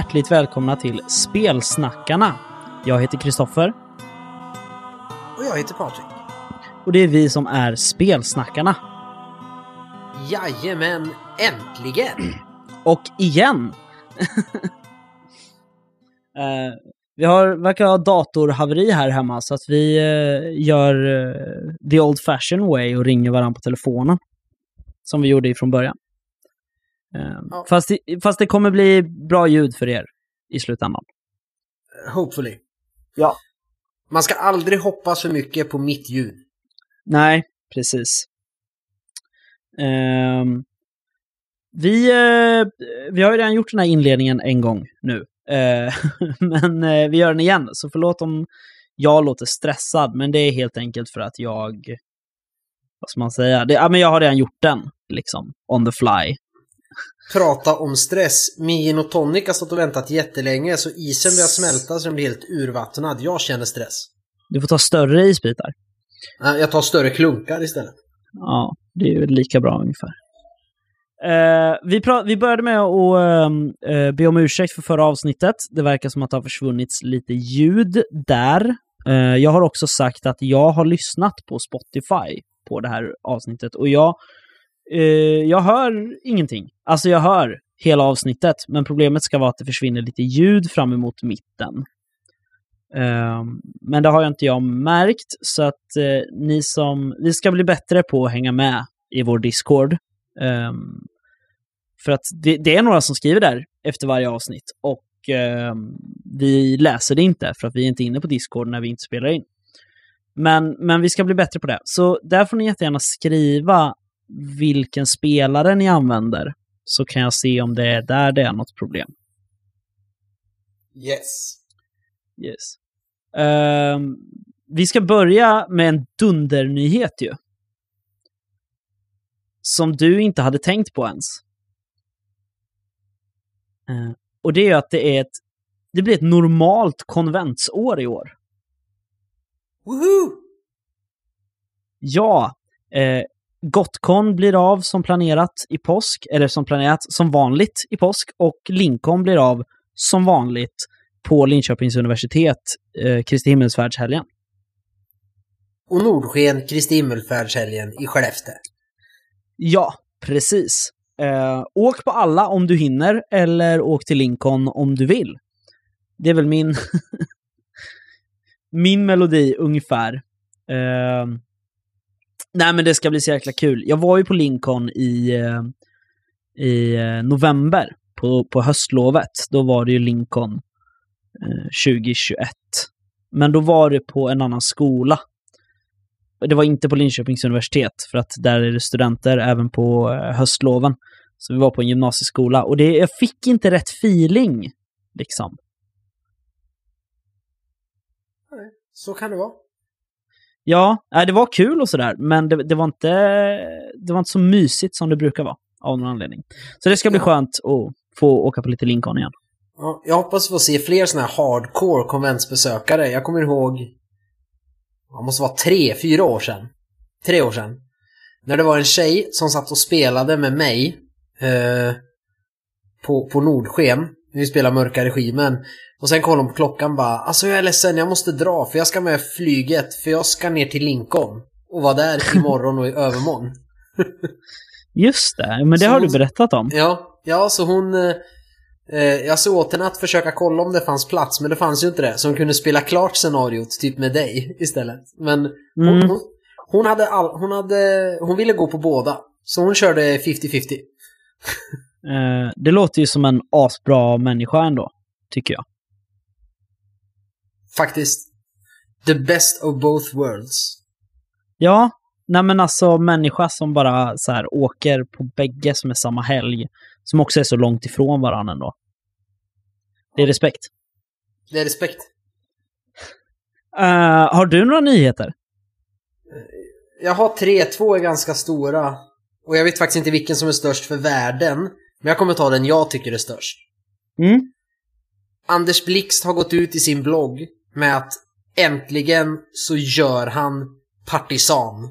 Hjärtligt välkomna till Spelsnackarna. Jag heter Kristoffer Och jag heter Patrik. och det är vi som är Spelsnackarna. Jajamän, äntligen! Och igen! Eh, vi har, verkar ha datorhaveri här hemma så att vi eh, gör eh, the old fashion way och ringer varandra på telefonen. Som vi gjorde ifrån början. Eh, Ja. fast, det, fast det kommer bli bra ljud för er i slutändan. Hopefully. Ja. Man ska aldrig hoppas för mycket på mitt ljud. Nej, precis. Ehm, vi, eh, vi har ju redan gjort den här inledningen en gång nu. Eh, men eh, vi gör den igen, så förlåt om jag låter stressad, men det är helt enkelt för att jag... Vad ska man säga? Det, ja, men jag har redan gjort den, liksom, on the fly. Prata om stress. Min gin och tonic har stått och väntat jättelänge så isen börjar smälta så den blir helt urvattnad. Jag känner stress. Du får ta större isbitar. Jag tar större klunkar istället. Ja, det är ju lika bra ungefär. Eh, vi, vi började med att ehm, eh, be om ursäkt för förra avsnittet. Det verkar som att det har försvunnit lite ljud där. Eh, jag har också sagt att jag har lyssnat på Spotify på det här avsnittet och jag, eh, jag hör ingenting. Alltså jag hör hela avsnittet, men problemet ska vara att det försvinner lite ljud fram emot mitten. Ehm, men det har jag inte jag märkt, så att eh, ni som... Vi ska bli bättre på att hänga med i vår Discord. Ehm, för att det, det är några som skriver där efter varje avsnitt och ehm, vi läser det inte för att vi är inte inne på Discord när vi inte spelar in. Men, men vi ska bli bättre på det. Så där får ni jättegärna skriva vilken spelare ni använder. Så kan jag se om det är där det är något problem. Yes. Yes. Ehm, vi ska börja med en dundernyhet ju. Som du inte hade tänkt på ens. Eh, och det är att det är ett... Det blir ett normalt konventsår i år. Woohoo! Ja, eh, Gotcon blir av som planerat i påsk, eller som planerat som vanligt i påsk, och Lincoln blir av som vanligt på Linköpings universitet, eh, Kristi himmelsfärdshelgen. Och Nordsken Kristi himmelfärdshelgen i Skellefteå. Ja, precis. Eh, åk på alla om du hinner, eller åk till Lincoln om du vill. Det är väl min, min melodi ungefär. Eh, nej, men det ska bli så jäkla kul. Jag var ju på Lincoln i, eh, i eh, november, på, på höstlovet. Då var det ju Lincoln eh, 2021. Men då var det på en annan skola. Det var inte på Linköpings universitet, för att där är det studenter även på höstloven. Så vi var på en gymnasieskola och det, jag fick inte rätt feeling, liksom. Så kan det vara. Ja, nej, det var kul och sådär, men det, det, var inte, det var inte så mysigt som det brukar vara, av någon anledning. Så det ska bli Ja. skönt att få åka på lite Lincoln igen. Ja, jag hoppas få se fler sådana här hardcore konventsbesökare. Jag kommer ihåg, det måste vara tre, fyra år sedan. Tre år sedan. När det var en tjej som satt och spelade med mig eh, på, på Nordsken. Vi spelade Mörka Regimen. Och sen kollade hon på klockan bara, alltså jag är ledsen, jag måste dra för jag ska med flyget, för jag ska ner till Lincoln. Och vara där imorgon och i övermorgon. Just det, men det Så har du hon- berättat om. Ja, ja så hon... Eh, eh, jag såg åt henne att försöka kolla om det fanns plats, men det fanns ju inte det. Så hon kunde spela klart scenariot, typ med dig istället. Men hon, Mm. hon, hon, hade all, hon, hade, hon ville gå på båda. Så hon körde 50-50. Eh, det låter ju som en asbra människa ändå, tycker jag. Faktiskt. The best of both worlds. Ja, nej men alltså människa som bara så här åker på bägge som är samma helg, som också är så långt ifrån varandra ändå. Det är respekt. Det är respekt. Eh, har du några nyheter? Jag har tre, två är ganska stora. Och jag vet faktiskt inte vilken som är störst för världen. Men jag kommer ta den jag tycker är störst. Mm? Anders Blixt har gått ut i sin blogg med att äntligen så gör han Partisan.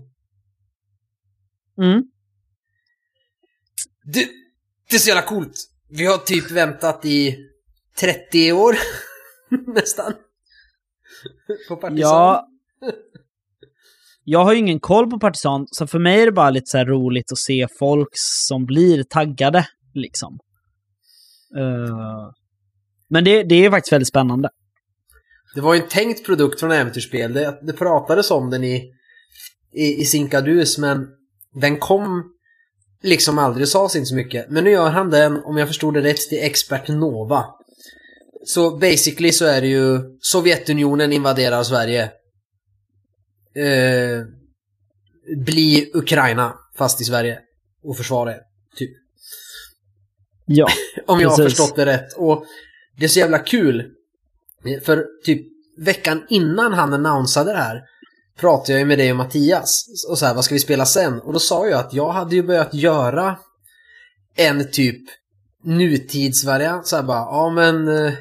Mm. Det, det är så jävla coolt! Vi har typ väntat i 30 år nästan. På Partisan. Ja. Jag har ju ingen koll på Partisan, så för mig är det bara lite så här roligt att se folk som blir taggade, liksom. Eh, men det, det är faktiskt väldigt spännande. Det var ju en tänkt produkt från Äventyrsspel. Det, det pratades om den i, i, i Sinkadus, men den kom liksom aldrig sades inte så mycket. Men nu gör han den, om jag förstod det rätt, till Expert Nova. Så basically så är det ju Sovjetunionen invaderar Sverige. Eh, bli Ukraina, fast i Sverige. Och försvara er, typ. Ja, Om jag har förstått det rätt. Och det är så jävla kul. För typ veckan innan han annonsade det här pratade jag ju med dig och Mattias. Och så här, vad ska vi spela sen? Och då sa jag att jag hade ju börjat göra en typ nutidsvariant. Så här bara, ja men eh,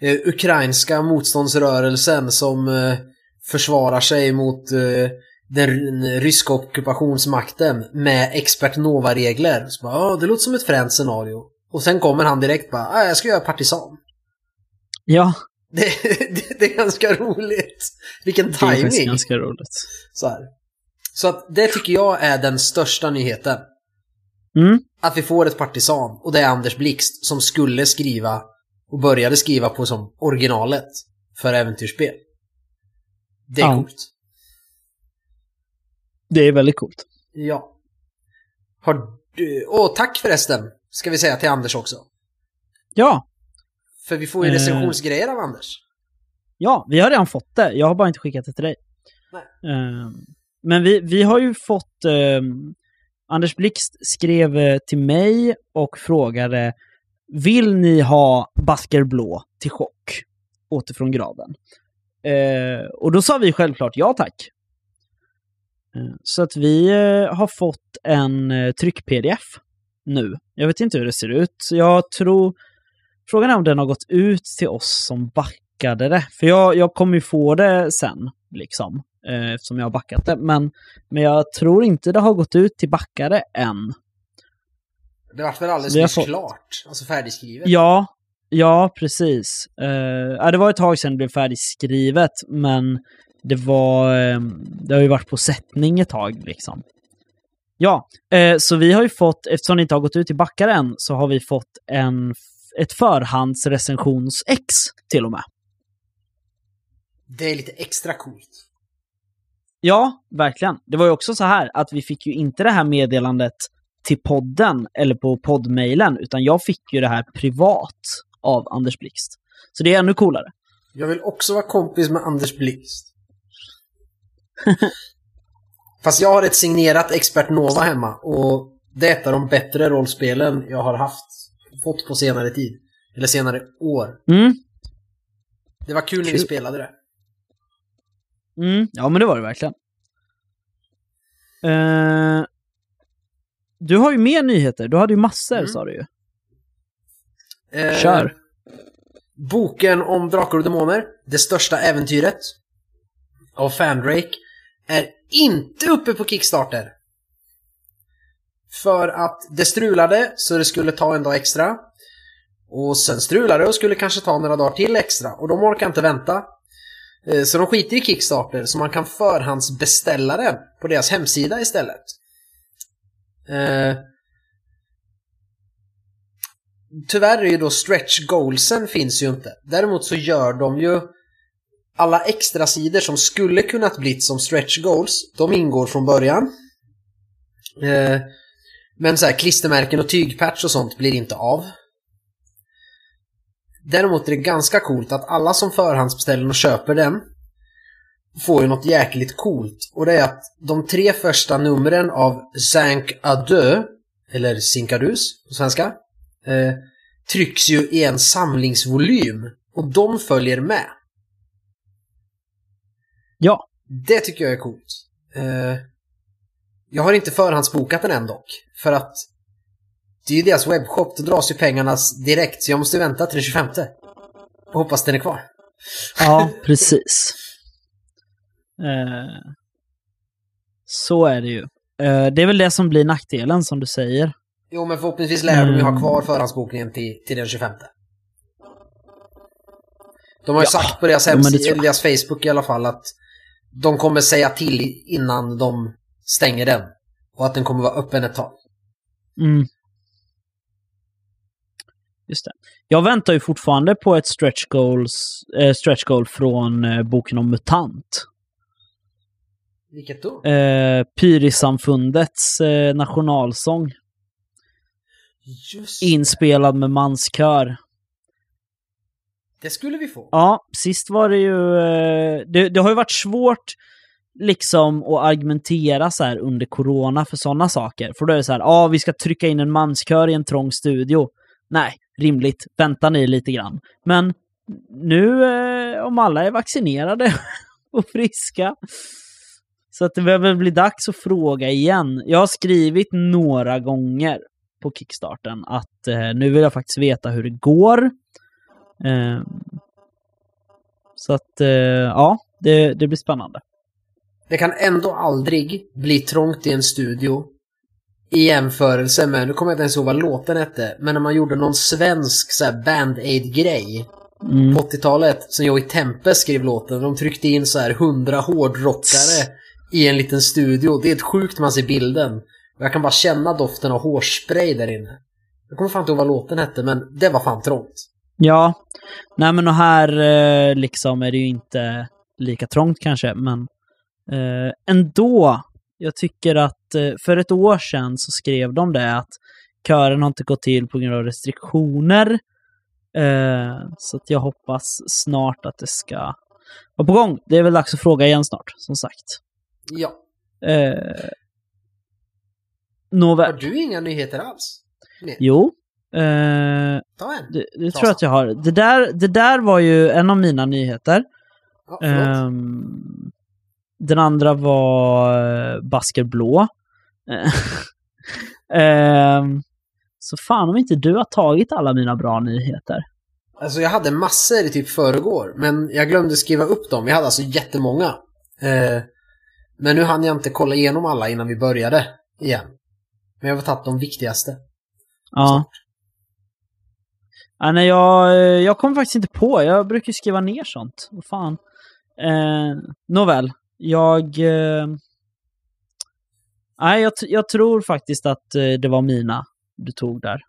eh ukrainska motståndsrörelsen som eh, försvarar sig mot eh, den ryska ockupationsmakten med expert Nova-regler. Så bara, ja, det låter som ett fränt scenario. Och sen kommer han direkt bara, jag ska göra partisan. ja Det, det, det är ganska roligt. Vilken det är timing. ganska roligt. Så, här. så att det tycker jag är den största nyheten. Mm. Att vi får ett partisan. Och det är Anders Blixt som skulle skriva och började skriva på som originalet för äventyrsspel. Det är Ja. coolt. Det är väldigt coolt. Ja. Har du... Åh, tack förresten, ska vi säga till Anders också. Ja, För vi får ju Eh. recensionsgrejer av Anders. ja, vi har redan fått det. Jag har bara inte skickat det till dig. Nej. Eh, men vi, vi har ju fått... eh, Anders Blixt skrev eh, till mig och frågade Vill ni ha Basker Blå till chock? Åter från graven. Eh, och då sa vi självklart ja tack. Eh, så att vi har fått en tryck-pdf nu. Jag vet inte hur det ser ut. Jag tror... Frågan är om den har gått ut till oss som backade det. För jag, jag kommer ju få det sen, liksom. Eh, eftersom jag har backat det. Men, men jag tror inte det har gått ut till backare än. Det var väl alldeles nyss fått- klart. Alltså färdigskrivet. Ja, ja precis. Eh, det var ett tag sedan det blev färdigskrivet, men det var... Eh, det har ju varit på sättning ett tag, liksom. Ja, eh, så vi har ju fått, eftersom det inte har gått ut till backare än, så har vi fått en, ett förhandsrecensions-ex till och med. Det är lite extra coolt. Ja, verkligen. Det var ju också så här att vi fick ju inte det här meddelandet till podden eller på poddmailen, utan jag fick ju det här privat av Anders Blixt. Så det är ännu coolare. Jag vill också vara kompis med Anders Blixt. Fast jag har ett signerat Expert Nova hemma och det är ett av de bättre rollspelen jag har haft, fått på senare tid. Eller senare år. Mm. Det var kul när vi spelade det. Mm. Ja, men det var det verkligen. Eh, du har ju mer nyheter. Du hade ju massor, Mm. sa du ju. Eh, Kör. Boken om Drakar och Demoner, det största äventyret av Fandrake, är inte uppe på Kickstarter. För att det strulade så det skulle ta en dag extra. Och sen strulade det och skulle kanske ta några dagar till extra. Och de orkar inte vänta. Eh, så de skiter i Kickstarter så man kan förhandsbeställa den på deras hemsida istället. Eh, tyvärr är ju då stretch goalsen finns ju inte. Däremot så gör de ju alla extra sidor som skulle kunnat blivit som stretch goals, de ingår från början. Eh, men så här klistermärken och tygpatch och sånt blir inte av. Däremot är det ganska coolt att alla som förhandsbeställer och köper den får ju något jäkligt coolt. Och det är att de tre första numren av Zank Adö, eller Sinkadus på svenska, eh, trycks ju i en samlingsvolym. Och de följer med. Ja. Det tycker jag är coolt. Eh, jag har inte förhandsbokat den än dock. För att det är ju deras webbshop, då dras ju pengarna direkt. Så jag måste vänta till den 25. Och hoppas den är kvar. Ja, precis. Eh, så är det ju. Eh, det är väl det som blir nackdelen, som du säger. Jo, men förhoppningsvis lär de ju ha kvar förhandsbokningen till, till den 25. De har ju Ja, sagt på deras jag. deras Facebook i alla fall, att de kommer säga till innan de stänger den. Och att den kommer vara öppen ett tag. Mm. Just det. Jag väntar ju fortfarande på ett stretch, goals, eh, stretch goal från eh, boken om MUTANT. Vilket då? Eh, Pyrisamfundets eh, nationalsång. Just Inspelad med manskör. det skulle vi få. Ja, sist var det ju... Eh, det, det har ju varit svårt liksom att argumentera så här under corona för sådana saker. För då är det så här, ja vi ska trycka in en manskör i en trång studio. Nej, rimligt. Vänta ni lite grann. Men nu eh, om alla är vaccinerade och friska så att det behöver bli dags att fråga igen. Jag har skrivit några gånger på Kickstarten att eh, nu vill jag faktiskt veta hur det går. Eh, så att, eh, ja, det, det blir spännande. Det kan ändå aldrig bli trångt i en studio i jämförelse med, nu kommer jag inte ens ihåg vad låten hette, men när man gjorde någon svensk så här band-aid-grej Mm. på 80-talet som Joey Tempe skrev låten. De tryckte in så här 100 hårdrockare i en liten studio. Det är ett sjukt man ser bilden. Och jag kan bara känna doften av hårspray där inne. Jag kommer fan inte ihåg vad låten hette, men det var fan trångt. Ja, nej men och här eh, liksom är det ju inte lika trångt kanske, men eh, ändå. Jag tycker att eh, för ett år sedan så skrev de det att kören har inte gått till på grund av restriktioner. Eh, så jag hoppas snart att det ska vara på gång. Det är väl dags att fråga igen snart, som sagt. Ja. Eh, Har Nåväl. du inga nyheter alls? Nej. Jo. Eh, Ta en. det, det tror jag att jag har. Det där, det där var ju en av mina nyheter. Ja. Den andra var uh, Basker Blå. Ehm, så fan om inte du har tagit alla mina bra nyheter. Alltså jag hade massor i typ förrgår, men jag glömde skriva upp dem. Jag hade alltså jättemånga. Eh, men nu hann jag inte kolla igenom alla innan vi började igen. Men jag har tagit de viktigaste. Ja. ja nej, jag, eh, jag kom faktiskt inte på. Jag brukar skriva ner sånt. Vad fan. Eh, nåväl. Jag... Eh, nej, jag, jag tror faktiskt att eh, det var mina du tog där.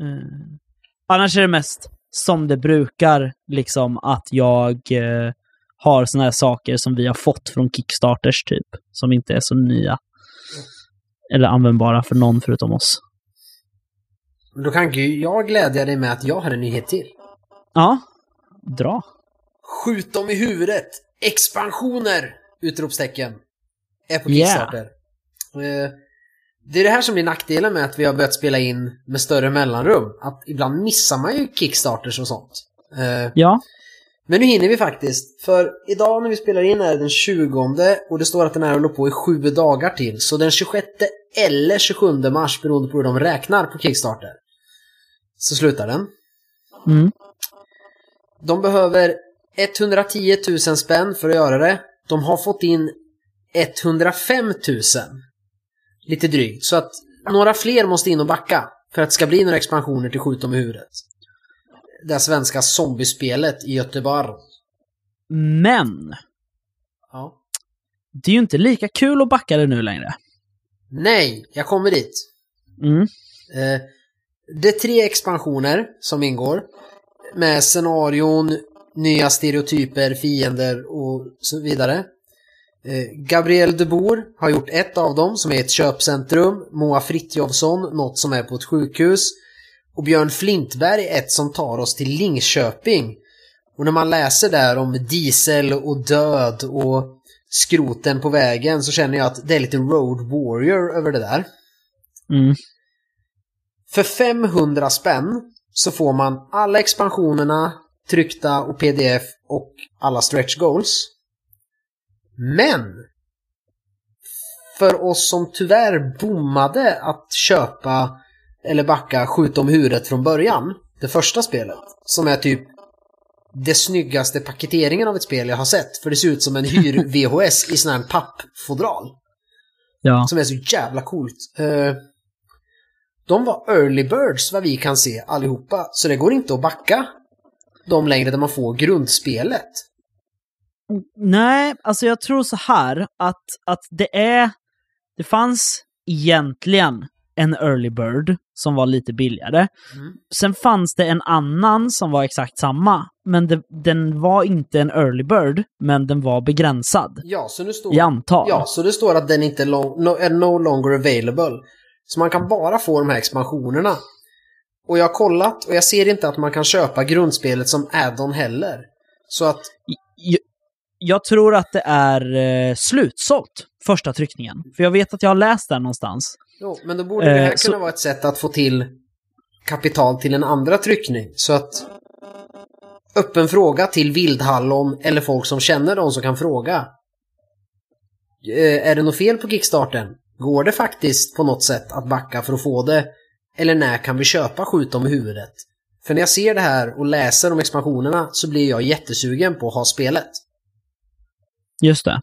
Eh, annars är det mest som det brukar, liksom att jag eh, har såna här saker som vi har fått från Kickstarters typ, som inte är så nya. Eller användbara för någon förutom oss. Men då kan jag glädja dig med att jag har en nyhet till. Ja, dra. Skjut dem i huvudet! Expansioner! Utropstecken. Är på Yeah. Kickstarter. Eh, Det är det här som blir nackdelen med att vi har börjat spela in med större mellanrum. Att ibland missar man ju Kickstarters och sånt. Eh, Ja, Men nu hinner vi faktiskt. För idag när vi spelar in är det den 20 och det står att den här håller på i sju dagar till. Så den 26 eller 27 mars beroende på hur de räknar på Kickstarter. Så slutar den. mm. De behöver 110 000 spänn för att göra det. De har fått in 105 000. Lite drygt. Så att några fler måste in och backa. För att det ska bli några expansioner till Skjut dem i huvudet. Det svenska zombiespelet i Göteborg. men Ja. det är ju inte lika kul att backa det nu längre. Nej, jag kommer dit. Mm. Eh, det är tre expansioner som ingår. Med scenarion, nya stereotyper, fiender och så vidare. Eh, Gabriel de Boer har gjort ett av dem som är ett köpcentrum. Moa Fritjofsson något som är på ett sjukhus. Och Björn Flintberg ett som tar oss till Linköping. Och när man läser där om diesel och död och skroten på vägen så känner jag att det är lite Road Warrior över det där. Mm. För 500 spänn så får man alla expansionerna tryckta och pdf och alla stretch goals. Men för oss som tyvärr bommade att köpa eller backa Skjut om huvudet från början, det första spelet, som är typ det snyggaste paketeringen av ett spel jag har sett. För det ser ut som en hyr-VHS i sån här pappfodral. Ja. Som är så jävla coolt. Eh, de var early birds vad vi kan se allihopa. Så det går inte att backa de längre där man får grundspelet. Nej, alltså jag tror så här att, att det är... Det fanns egentligen en early bird som var lite billigare. Mm. Sen fanns det en annan som var exakt samma, men det, den var inte en early bird, men den var begränsad Ja, så nu står, i antal. ja, så det står att den inte long, no, är no longer available. Så man kan bara få de här expansionerna. Och jag har kollat och jag ser inte att man kan köpa grundspelet som add-on heller. Så att, Jag, jag tror att det är eh, slutsålt, första tryckningen. För jag vet att jag har läst det någonstans. jo, men då borde det här Eh, kunna så- vara ett sätt att få till kapital till en andra tryckning. Så att öppen fråga till Vildhallon eller folk som känner de som kan fråga. Eh, Är det något fel på Kickstarten? Går det faktiskt på något sätt att backa för att få det? Eller när kan vi köpa Skjut dem i huvudet? För när jag ser det här och läser om expansionerna så blir jag jättesugen på att ha spelet. Just det.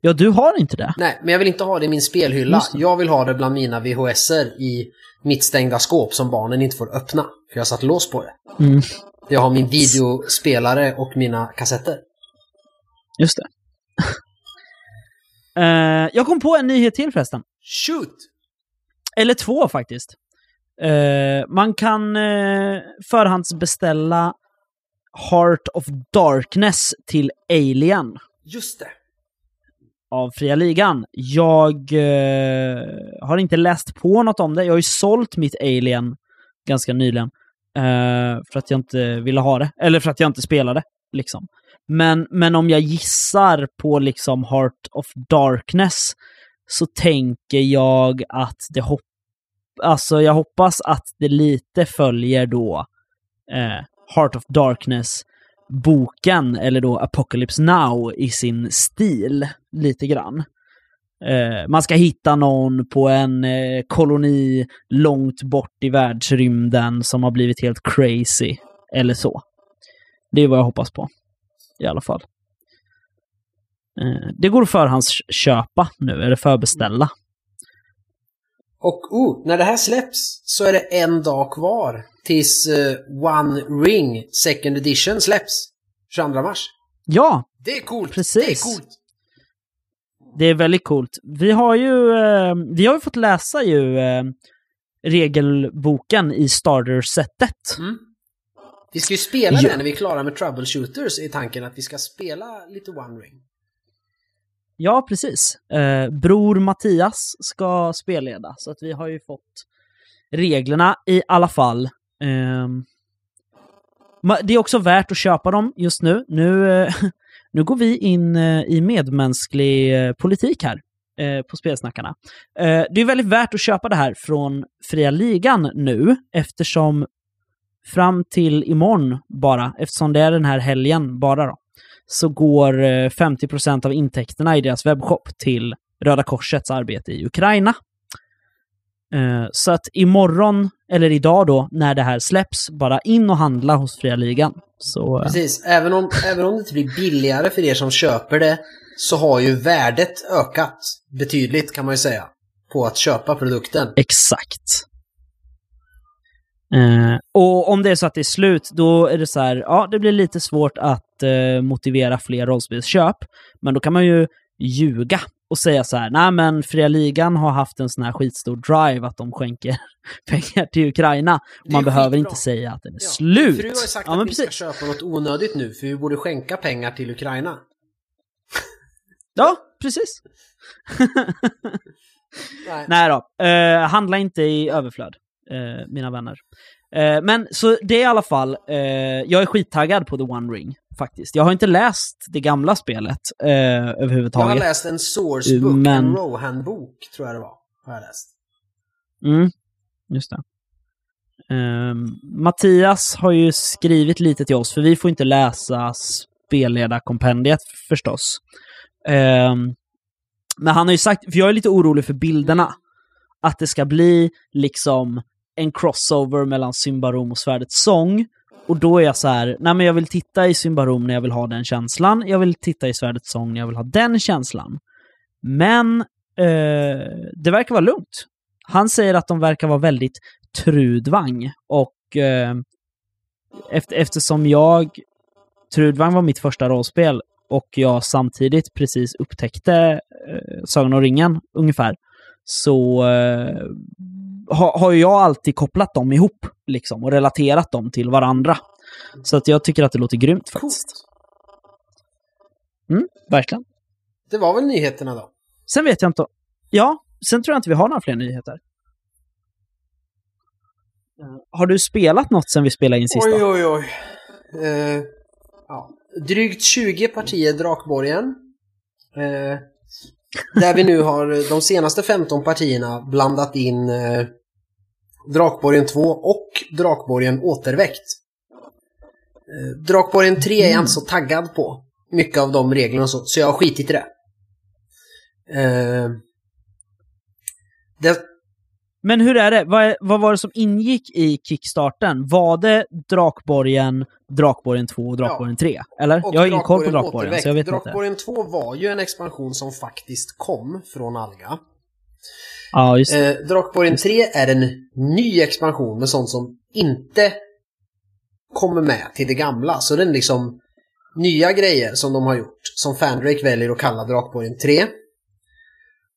Ja, du har inte det. Nej, men jag vill inte ha det i min spelhylla. Jag vill ha det bland mina VHSer i mitt stängda skåp som barnen inte får öppna. För jag har satt lås på det. Mm, Jag har min videospelare och mina kassetter. just det. Eh, jag kom på en nyhet till förresten. Shoot! Eller två faktiskt. Eh, man kan eh, förhandsbeställa Heart of Darkness till Alien Just det. av Fria Ligan. Jag eh, har inte läst på något om det. Jag har ju sålt mitt Alien ganska nyligen. eh, för att jag inte ville ha det. Eller för att jag inte spelade. Liksom. Men, men om jag gissar på liksom Heart of Darkness så tänker jag att det hopp Alltså jag hoppas att det lite följer då eh, Heart of Darkness-boken, eller då Apocalypse Now, i sin stil lite grann. Eh, man ska hitta någon på en eh, koloni långt bort i världsrymden som har blivit helt crazy, eller så. Det är vad jag hoppas på, i alla fall. Eh, det går att förhandsköpa nu, eller förbeställa. Och oh, när det här släpps så är det en dag kvar tills eh, One Ring Second Edition släpps. 22 mars. Ja, Det är coolt! Precis. Det är coolt! Det är väldigt coolt. Vi har ju, eh, vi har ju fått läsa ju eh, regelboken i starter-setet. Mm. Vi ska ju spela Ja. det när vi är klara med Troubleshooters i tanken att vi ska spela lite One Ring. Ja, precis. Eh, bror Mattias ska spelleda, så att vi har ju fått reglerna i alla fall. Eh, det är också värt att köpa dem just nu. Nu, eh, nu går vi in eh, i medmänsklig eh, politik här eh, på Spelsnackarna. Eh, det är väldigt värt att köpa det här från Fria Ligan nu, eftersom fram till imorgon bara, eftersom det är den här helgen bara då, så går eh, 50% av intäkterna i deras webbshop till Röda Korsets arbete i Ukraina. Eh, Så att imorgon, eller idag då, när det här släpps, bara in och handla hos Fria Ligan. Så eh, Precis, även om, även om det inte blir billigare för er som köper det så har ju värdet ökat betydligt kan man ju säga på att köpa produkten. exakt. Eh, och om det är så att det är slut, då är det så här, ja, det blir lite svårt att eh, motivera fler rollspelsköp. Men då kan man ju ljuga och säga så här, nej men Fria Ligan har haft en sån här skitstor drive att de skänker pengar till Ukraina. Man behöver skitbra. inte säga att den är Ja, slut. Fru har ju sagt ja, att vi ska precis. köpa något onödigt nu för vi borde skänka pengar till Ukraina. Ja, precis. Nej. Nej då, eh, handla inte i överflöd, eh, mina vänner. Eh, men så det är i alla fall, eh, jag är skittaggad på The One Ring, faktiskt. Jag har inte läst det gamla spelet eh, Jag har överhuvudtaget. läst en sourcebook, Men- en Rohan-bok tror jag det var. Har jag läst. Mm, just det. Ehm, Mattias har ju skrivit lite till oss, för vi får inte läsa spelledarkompendiet förstås. Ehm, men han har ju sagt, för jag är lite orolig för bilderna, att det ska bli liksom en crossover mellan Symbarom och Svärdets sång. Och då är jag så här, nej men jag vill titta i Symbarom när jag vill ha den känslan, jag vill titta i Svärdets sång när jag vill ha den känslan. Men eh, det verkar vara lugnt. Han säger att de verkar vara väldigt Trudvang och eh, efter, eftersom jag... Trudvang var mitt första rollspel och jag samtidigt precis upptäckte eh, Sagan om ringen ungefär, så eh, har, har jag alltid kopplat dem ihop liksom och relaterat dem till varandra. Så att jag tycker att det låter grymt faktiskt. Mm, verkligen. Det var väl nyheterna då? Sen vet jag inte. Ja, sen tror jag inte vi har några fler nyheter. Har du spelat något sen vi spelade in sist? Oj, oj, oj. Eh, ja. Drygt 20 partier Drakborgen. Eh, där vi nu har de senaste 15 partierna blandat in eh, Drakborgen 2 och Drakborgen Återväckt. Eh, Drakborgen 3 är jag inte så taggad på. Mycket av de reglerna och så, så jag har skitit i det. Eh, det Men hur är det? Vad, vad var det som ingick i kickstarten? Var det Drakborgen, Drakborgen 2 och Drakborgen 3? Eller? Och jag har ingen koll på Drakborgen Drakborgen, Återväckt. så jag vet inte. Drakborgen 2 var ju en expansion som faktiskt kom från Alga. Ja, just det. Eh, Drakborgen 3 är en ny expansion med sånt som inte kommer med till det gamla. Så den liksom nya grejer som de har gjort, som Fandrake väljer att kalla Drakborgen 3.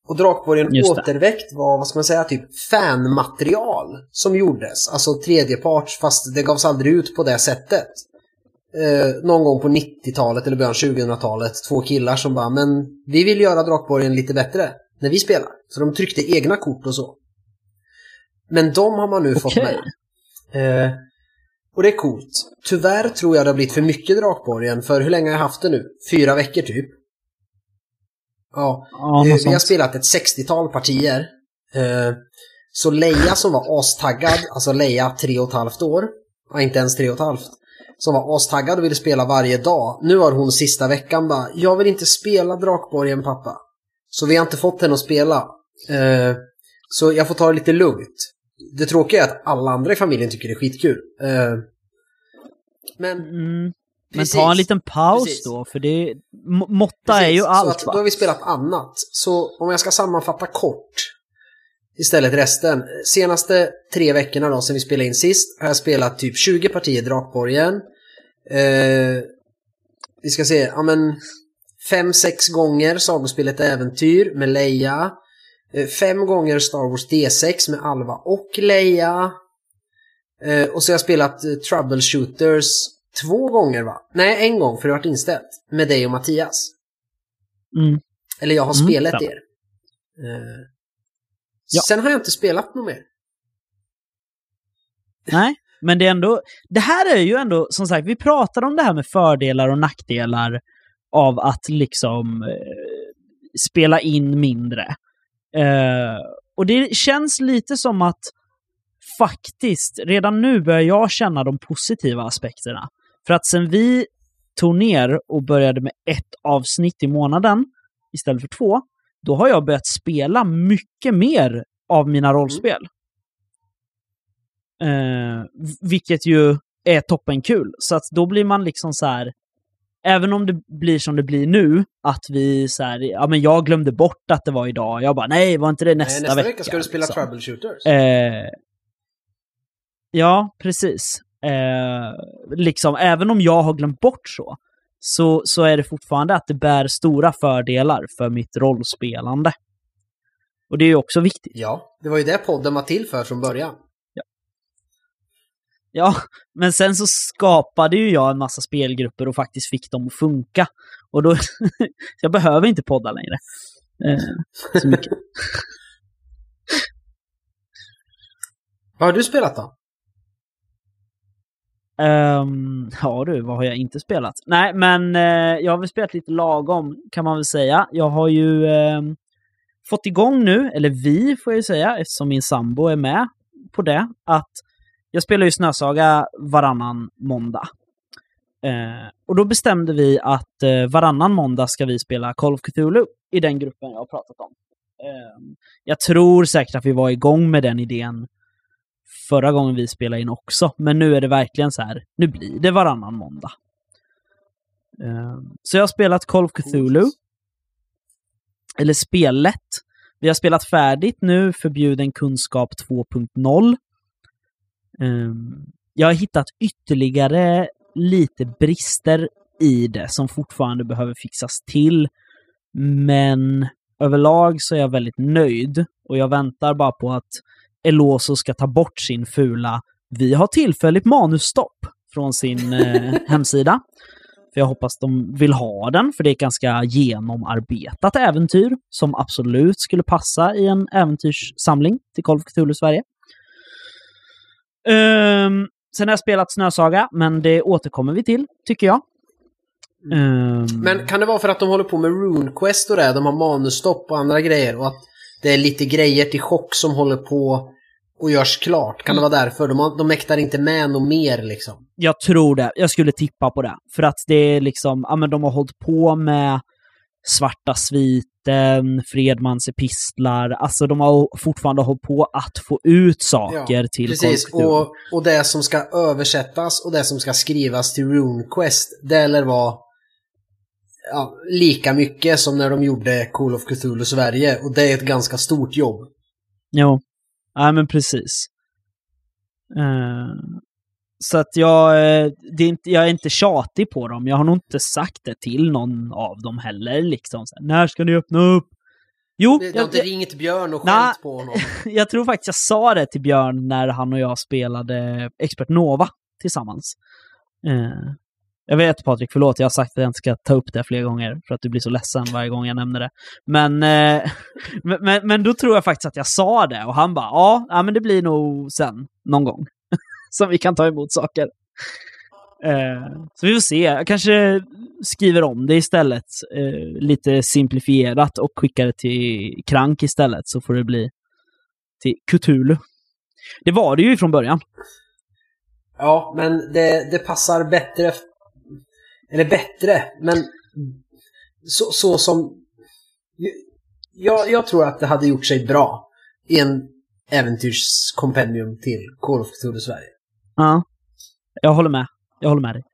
Och Drakborgen. Återväckt var, vad ska man säga, typ fanmaterial som gjordes. Alltså tredjeparts, fast det gavs aldrig ut på det sättet. Eh, någon gång på 90-talet eller början av 2000-talet, två killar som bara, men vi vill göra Drakborgen lite bättre när vi spelar. Så de tryckte egna kort och så. Men de har man nu fått Okej. med. Eh, och det är coolt. Tyvärr tror jag det har blivit för mycket Drakborgen, för hur länge har jag haft det nu? Fyra veckor typ. Ja, Ja, Eh, vi har spelat ett 60-tal partier. Eh, Så Leia som var astaggad, alltså Leia tre och ett halvt år, ja, inte ens tre och ett halvt, som var astaggad och ville spela varje dag. Nu har hon sista veckan bara, jag vill inte spela Drakborgen pappa. Så vi har inte fått henne att spela. Eh, Så jag får ta det lite lugnt. Det tråkiga är att alla andra i familjen tycker det är skitkul. Eh, Men Mm. Men Precis. ta en liten paus Precis. då, för det... må- Måtta är ju Precis, allt så? Då har vi spelat annat. Så om jag ska sammanfatta kort istället resten. Senaste tre veckorna då, sen vi spelade in sist, har jag spelat typ 20 partier Drakborgen. Eh, vi ska se, ja men fem, sex gånger Sagospelet Äventyr med Leia. Eh, fem gånger Star Wars D6 med Alva och Leia. Eh, och så har jag spelat eh, Troubleshooters två gånger va? Nej, en gång för det har varit inställt. Med dig och Mattias. Mm. Eller jag har Mm, spelat er. Ja. Sen har jag inte spelat något mer. Nej, men det är ändå... Det här är ju ändå, som sagt, vi pratar om det här med fördelar och nackdelar av att liksom eh, spela in mindre. Eh, och det känns lite som att faktiskt, redan nu börjar jag känna de positiva aspekterna. För att sen vi tog ner och började med ett avsnitt i månaden istället för två, då har jag börjat spela mycket mer av mina rollspel. Eh, vilket ju är toppenkul. Så att då blir man liksom så här, även om det blir som det blir nu, att vi så här, ja men jag glömde bort att det var idag. Jag bara, nej, var inte det nästa, Nej, nästa vecka, vecka? ska du spela liksom. Troubleshooters. Eh, ja, precis. Eh, liksom, även om jag har glömt bort så, så, så är det fortfarande att det bär stora fördelar för mitt rollspelande. Och det är ju också viktigt. Ja, det var ju det podden var till för från början. Ja, men sen så skapade ju jag en massa spelgrupper och faktiskt fick dem att funka. Och då, jag behöver inte podda längre. Eh, så mycket. Vad har du spelat då? Ehm, ja du, vad har jag inte spelat? Nej, men eh, jag har väl spelat lite lagom kan man väl säga. Jag har ju ehm, fått igång nu, eller vi får jag ju säga, eftersom min sambo är med på det, att jag spelar ju Snösaga varannan måndag. Eh, och då bestämde vi att eh, varannan måndag ska vi spela Call of Cthulhu i den gruppen jag har pratat om. Ehm, jag tror säkert att vi var igång med den idén förra gången vi spelade in också. Men nu är det verkligen så här, nu blir det varannan måndag. Ehm, så jag har spelat Call of Cthulhu. Eller spelet. Vi har spelat färdigt nu, Förbjuden kunskap 2.0. Ehm, jag har hittat ytterligare lite brister i det som fortfarande behöver fixas till. Men överlag så är jag väldigt nöjd och jag väntar bara på att Eloso ska ta bort sin fula “Vi har tillfälligt manusstopp” från sin eh, hemsida. För jag hoppas de vill ha den, för det är ett ganska genomarbetat äventyr som absolut skulle passa i en äventyrssamling till Cthulhu Sverige. Um, sen har jag spelat Snösaga, men det återkommer vi till, tycker jag. Um, Men kan det vara för att de håller på med RuneQuest och det? De har manusstopp och andra grejer och att det är lite grejer till chock som håller på och görs klart? Kan det vara därför? De, har, de mäktar inte med något mer liksom? Jag tror det. Jag skulle tippa på det. För att det är liksom, ja men de har hållit på med Svarta sviten, Fredmans epistlar, alltså de har fortfarande hållit på att få ut saker till Precis, och, och det som ska översättas och det som ska skrivas till RuneQuest, det lär vara ja, lika mycket som när de gjorde Call of Cthulhu Sverige. Och det är ett ganska stort jobb. Jo, ja men precis. Eh, så att jag, eh, det är inte, jag är inte tjatig på dem. Jag har nog inte sagt det till någon av dem heller. Liksom. Så här, När ska ni öppna upp? Jo, Det, det har jag, inte jag, ringt Björn och skällt på honom. jag tror faktiskt jag sa det till Björn när han och jag spelade Expert Nova tillsammans. Eh, jag vet Patrik, förlåt, jag har sagt att jag inte ska ta upp det fler gånger för att du blir så ledsen varje gång jag nämner det. Men, eh, men, men, men då tror jag faktiskt att jag sa det och han bara ja, ja men det blir nog sen, någon gång. Som vi kan ta emot saker. Eh, så vi får se, jag kanske skriver om det istället, eh, lite simplifierat och skickar det till Krank istället så får det bli till Cthulhu. Det var det ju från början. Ja, men det, det passar bättre. Eller bättre, men så, så som... Jag, jag tror att det hade gjort sig bra i en äventyrskompendium till Call of Cthulhu Sverige. Ja, jag håller med. Jag håller med dig.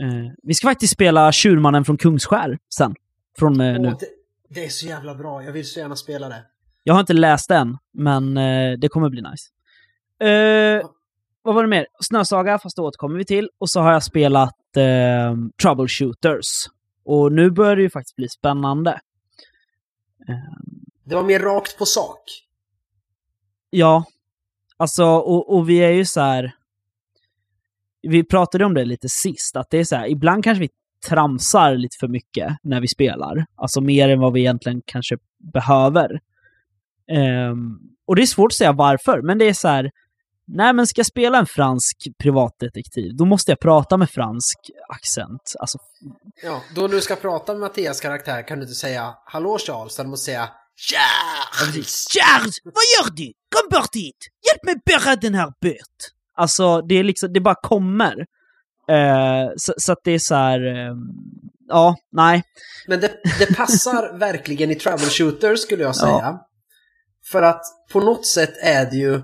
Eh, vi ska faktiskt spela Tjurmannen från Kungsskär sen. Från eh, nu. Det, det är så jävla bra, jag vill så gärna spela det. Jag har inte läst den, men eh, det kommer bli nice. Eh, vad var det mer? Snösaga, fast det återkommer vi till. Och så har jag spelat eh, Troubleshooters. Och nu börjar det ju faktiskt bli spännande. Det var mer rakt på sak. Ja, alltså och, och vi är ju så här. Vi pratade om det lite sist, att det är så här, ibland kanske vi tramsar lite för mycket när vi spelar. Alltså mer än vad vi egentligen kanske behöver. Ehm, och det är svårt att säga varför, men det är så här. Nej, men ska jag spela en fransk privatdetektiv, då måste jag prata med fransk accent. Alltså, Ja, då när du ska prata med Mattias karaktär kan du inte säga Hallå Charles, utan du måste säga Charles! Charles, vad gör du? Kom bort hit! Hjälp mig bära den här böt! Alltså, det är liksom, det bara kommer. Eh, så, så att det är så här, eh, ja, nej. Men det, det passar verkligen i Troubleshooter skulle jag säga. För att på något sätt är det ju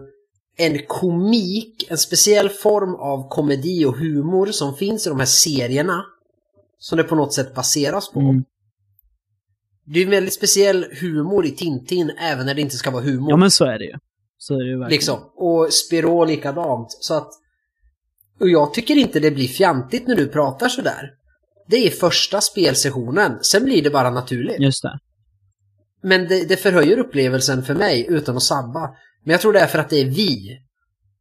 en komik, en speciell form av komedi och humor som finns i de här serierna. Som det på något sätt baseras på. Mm. Det är en väldigt speciell humor i Tintin även när det inte ska vara humor. Ja, men så är det ju. Så är det verkligen. Liksom. Och Spiro likadant. Så att... Och jag tycker inte det blir fjantigt när du pratar sådär. Det är första spelsessionen, sen blir det bara naturligt. Just det. Men det, det förhöjer upplevelsen för mig utan att sabba. Men jag tror det är för att det är vi.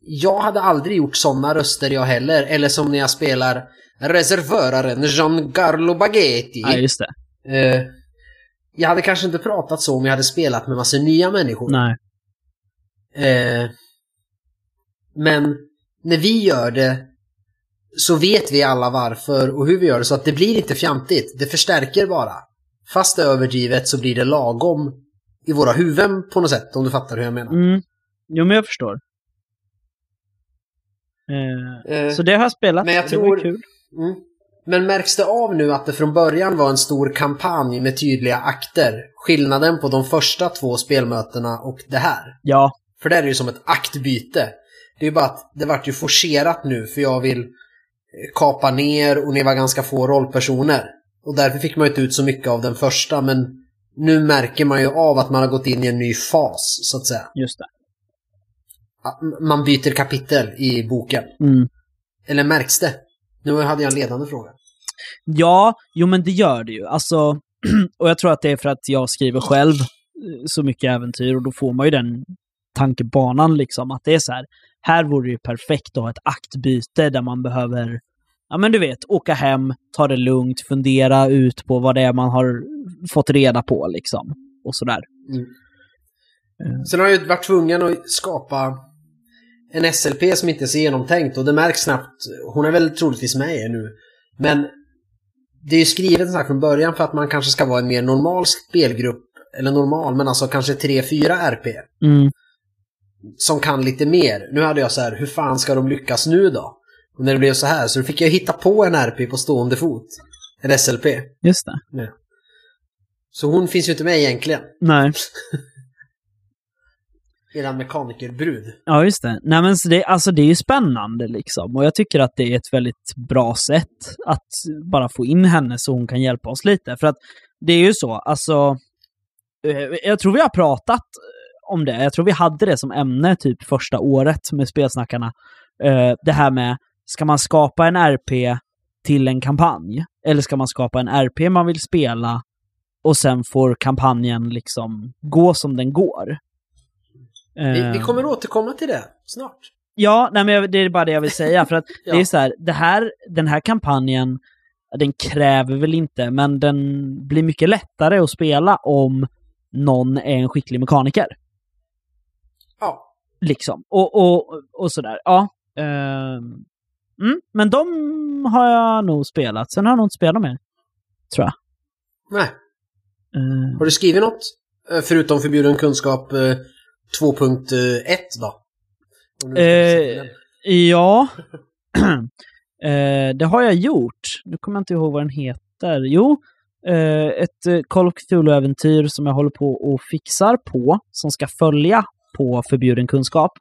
Jag hade aldrig gjort sådana röster jag heller. Eller som när jag spelar reservöraren Giancarlo Baghetti. Ja, just det. Eh, jag hade kanske inte pratat så om jag hade spelat med massa nya människor. Nej. Eh, men när vi gör det så vet vi alla varför och hur vi gör det så att det blir inte fjantigt. Det förstärker bara. Fast det är överdrivet så blir det lagom i våra huvuden på något sätt om du fattar hur jag menar. Mm. Jo, men jag förstår. Eh, Eh, så det har jag spelat. men jag det var ju tror- kul. Mm. Men märks det av nu att det från början var en stor kampanj med tydliga akter? Skillnaden på de första två spelmötena och det här? Ja, För det är ju som ett aktbyte. Det är ju bara att det vart ju forcerat nu för jag vill eh, kapa ner och ni var ganska få rollpersoner. Och därför fick man ju inte ut så mycket av den första men nu märker man ju av att man har gått in i en ny fas, så att säga. Just det. Man byter kapitel i boken. Mm. Eller märks det? Nu hade jag en ledande fråga. Ja, jo men det gör det ju. Alltså, och jag tror att det är för att jag skriver själv eh, så mycket äventyr och då får man ju den tankebanan liksom att det är så här, här vore det ju perfekt att ha ett aktbyte där man behöver, ja men du vet, åka hem, ta det lugnt, fundera ut på vad det är man har fått reda på liksom. Och sådär. Mm. Sen har jag ju varit tvungen att skapa en SLP som inte är så genomtänkt och det märks snabbt. Hon är väl troligtvis med er nu. Men det är ju skrivet så här från början för att man kanske ska vara en mer normal spelgrupp. Eller normal, men alltså kanske 3-4 RP. Mm. Som kan lite mer. Nu hade jag så här, hur fan ska de lyckas nu då? Och när det blev så här, så fick jag hitta på en RP på stående fot. En SLP. Just det. Så hon finns ju inte med egentligen. Nej. Eran mekanikerbrud. Ja, just det. Nej, men så det, alltså, det är ju spännande liksom. Och jag tycker att det är ett väldigt bra sätt att bara få in henne så hon kan hjälpa oss lite. För att det är ju så, alltså. eh, Jag tror vi har pratat om det. Jag tror vi hade det som ämne typ första året med spelsnackarna. Eh, Det här med, ska man skapa en RP till en kampanj? Eller ska man skapa en RP man vill spela och sen får kampanjen liksom gå som den går? Vi, vi Eh, kommer återkomma till det snart. Ja, nej, men jag- det är bara det jag vill säga. För att Ja. det är så här, det här, den här kampanjen, den kräver väl inte, men den blir mycket lättare att spela om någon är en skicklig mekaniker. Liksom. Och, och, och sådär. Ja. ehm, mm, men de har jag nog spelat. Sen har jag nog inte spelat mer. Tror jag. Nej. Eh, Har du skrivit något? Eh, Förutom förbjuden kunskap eh, 2.1 då? Om du ska Eh, sätta den. Ja, eh, det har jag gjort. Nu kommer jag inte ihåg vad den heter. Jo, eh, ett eh, Call of Cthulhu-äventyr som jag håller på och fixar på, som ska följa på förbjuden kunskap.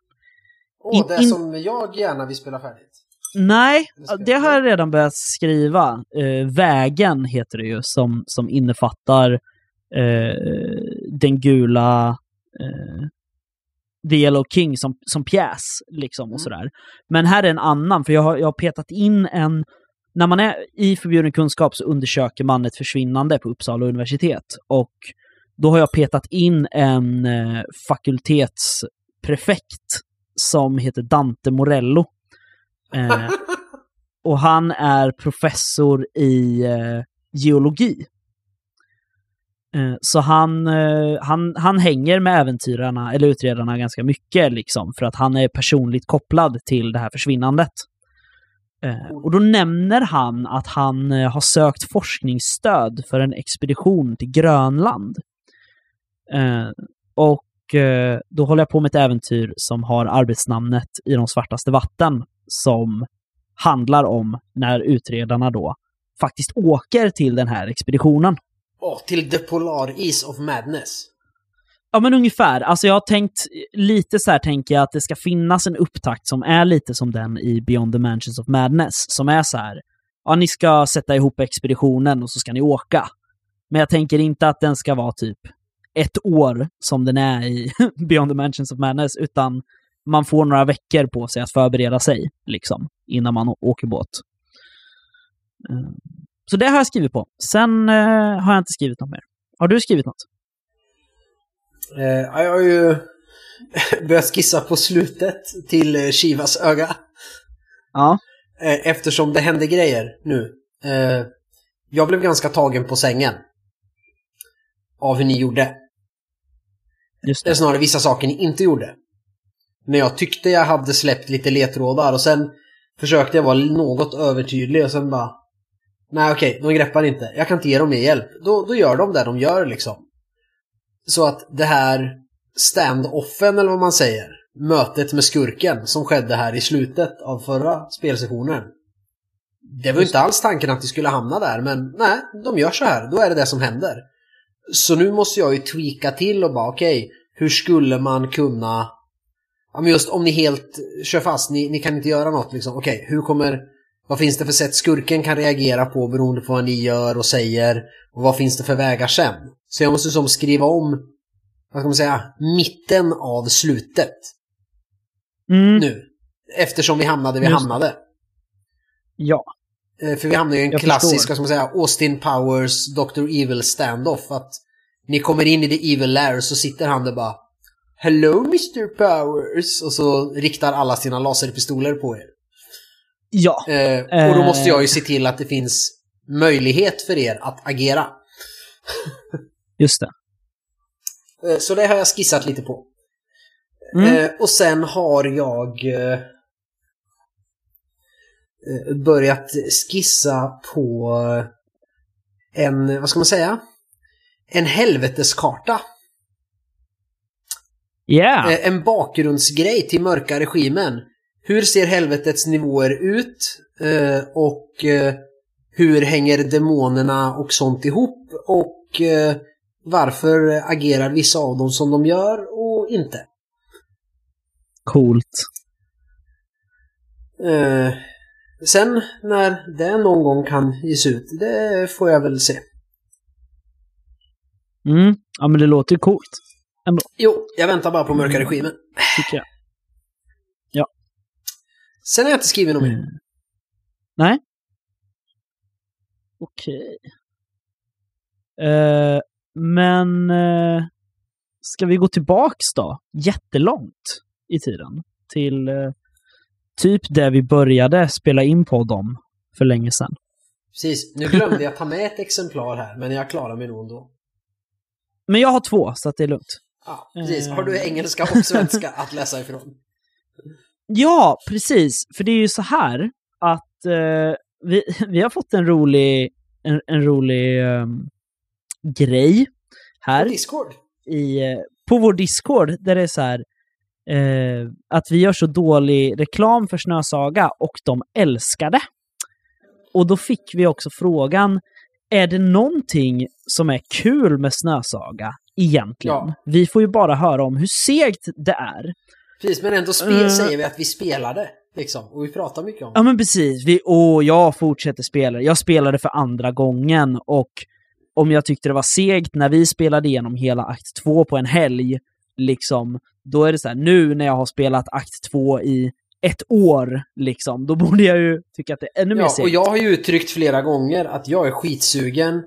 Åh, in- det in- som jag gärna vill spela färdigt. Nej, Det har jag redan börjat skriva. Eh, Vägen heter det ju, som, som innefattar eh, den gula eh, The Yellow King som, som pjäs. Liksom, och Mm. sådär. Men här är en annan, för jag har, jag har petat in en... När man är i förbjuden kunskap så undersöker man ett försvinnande på Uppsala universitet. Och då har jag petat in en eh, fakultetsprefekt som heter Dante Morello. Eh, och han är professor i eh, geologi. Eh, så han, eh, han, han hänger med äventyrarna, eller utredarna, ganska mycket liksom, för att han är personligt kopplad till det här försvinnandet. Eh, och då nämner han att han har sökt forskningsstöd för en expedition till Grönland. Eh, och eh, då håller jag på med ett äventyr som har arbetsnamnet I de svartaste vatten, som handlar om när utredarna då faktiskt åker till den här expeditionen. Åh, till The Polar Is of Madness. Ja, men ungefär. Alltså jag har tänkt lite så här, tänker jag, att det ska finnas en upptakt som är lite som den i Beyond the Mansions of Madness, som är så här, ja, ni ska sätta ihop expeditionen och så ska ni åka. Men jag tänker inte att den ska vara typ ett år som den är i Beyond the Mansions of Madness, utan man får några veckor på sig att förbereda sig, liksom, innan man åker båt. Eh, Så det har jag skrivit på. Sen eh, har jag inte skrivit något mer. Har du skrivit något? Eh, ja, jag har ju börjat skissa på slutet till Shivas öga. Ja. Eftersom det hände grejer nu. Jag blev ganska tagen på sängen. Av hur ni gjorde. Just Det är snarare vissa saker ni inte gjorde. När jag tyckte jag hade släppt lite ledtrådar och sen försökte jag vara något övertydlig och sen bara Nej okej, de greppar inte. Jag kan inte ge dem mer hjälp. Då, då gör de det de gör liksom. Så att det här stand-offen eller vad man säger, mötet med skurken som skedde här i slutet av förra spelsessionen. Det var ju inte alls tanken att vi skulle hamna där, men nej, de gör så här. Då är det det som händer. Så nu måste jag ju tweaka till och bara okej, hur skulle man kunna... Ja men just om ni helt kör fast, ni, ni kan inte göra något liksom. Okej, hur kommer... Vad finns det för sätt skurken kan reagera på beroende på vad ni gör och säger? Och vad finns det för vägar sen? Så jag måste som skriva om, vad ska man säga, mitten av slutet Mm, nu. Eftersom vi hamnade vi Just. hamnade. ja. Eh, För vi hamnade i en Jag klassisk, vad ska man säga, Austin Powers, Dr. Evil standoff. Att ni kommer in i the evil lair så sitter han där bara Hello Mr. Powers! Och så riktar alla sina laserpistoler på er. Ja. Eh, och då måste jag ju se till att det finns möjlighet för er att agera. Just det. Eh, så det har jag skissat lite på. Mm. Eh, och sen har jag eh, börjat skissa på en, vad ska man säga? En helveteskarta. Yeah. Eh, en bakgrundsgrej till mörka regimen. Hur ser helvetets nivåer ut? Eh, och eh, hur hänger demonerna och sånt ihop? Och eh, varför agerar vissa av dem som de gör och inte? Coolt. Sen när det någon gång kan ges ut, det får jag väl se. Mm. Ja, men det låter ju coolt, Jo, jag väntar bara på mörka regimen. tycker jag. Sen har jag inte skrivit något mer. Mm. Nej. Okej. Eh, men eh, ska vi gå tillbaks då? Jättelångt i tiden. Till eh, typ där vi började spela in på dem för länge sedan. Precis, nu glömde jag ta med ett exemplar här, men jag klarar mig nog ändå. Men jag har två, så att det är lugnt. Ja, precis. Eh. Har du engelska och svenska att läsa ifrån? Ja, precis. För det är ju så här att eh, vi, vi har fått en rolig, en, en rolig ehm, grej här. På Discord? i, eh, på vår Discord där det är så här eh, att vi gör så dålig reklam för Snösaga och de älskar det. Och då fick vi också frågan, är det någonting som är kul med Snösaga egentligen? Ja. Vi får ju bara höra om hur segt det är. Precis, men ändå spe- Eh. säger vi att vi spelade. Liksom, och vi pratar mycket om det. Ja men precis, vi, och jag fortsätter spela. Jag spelade för andra gången och om jag tyckte det var segt när vi spelade igenom hela akt 2 på en helg, liksom, då är det så här, nu när jag har spelat akt 2 i ett år, liksom, då borde jag ju tycka att det är ännu mer Ja, segt. och jag har ju uttryckt flera gånger att jag är skitsugen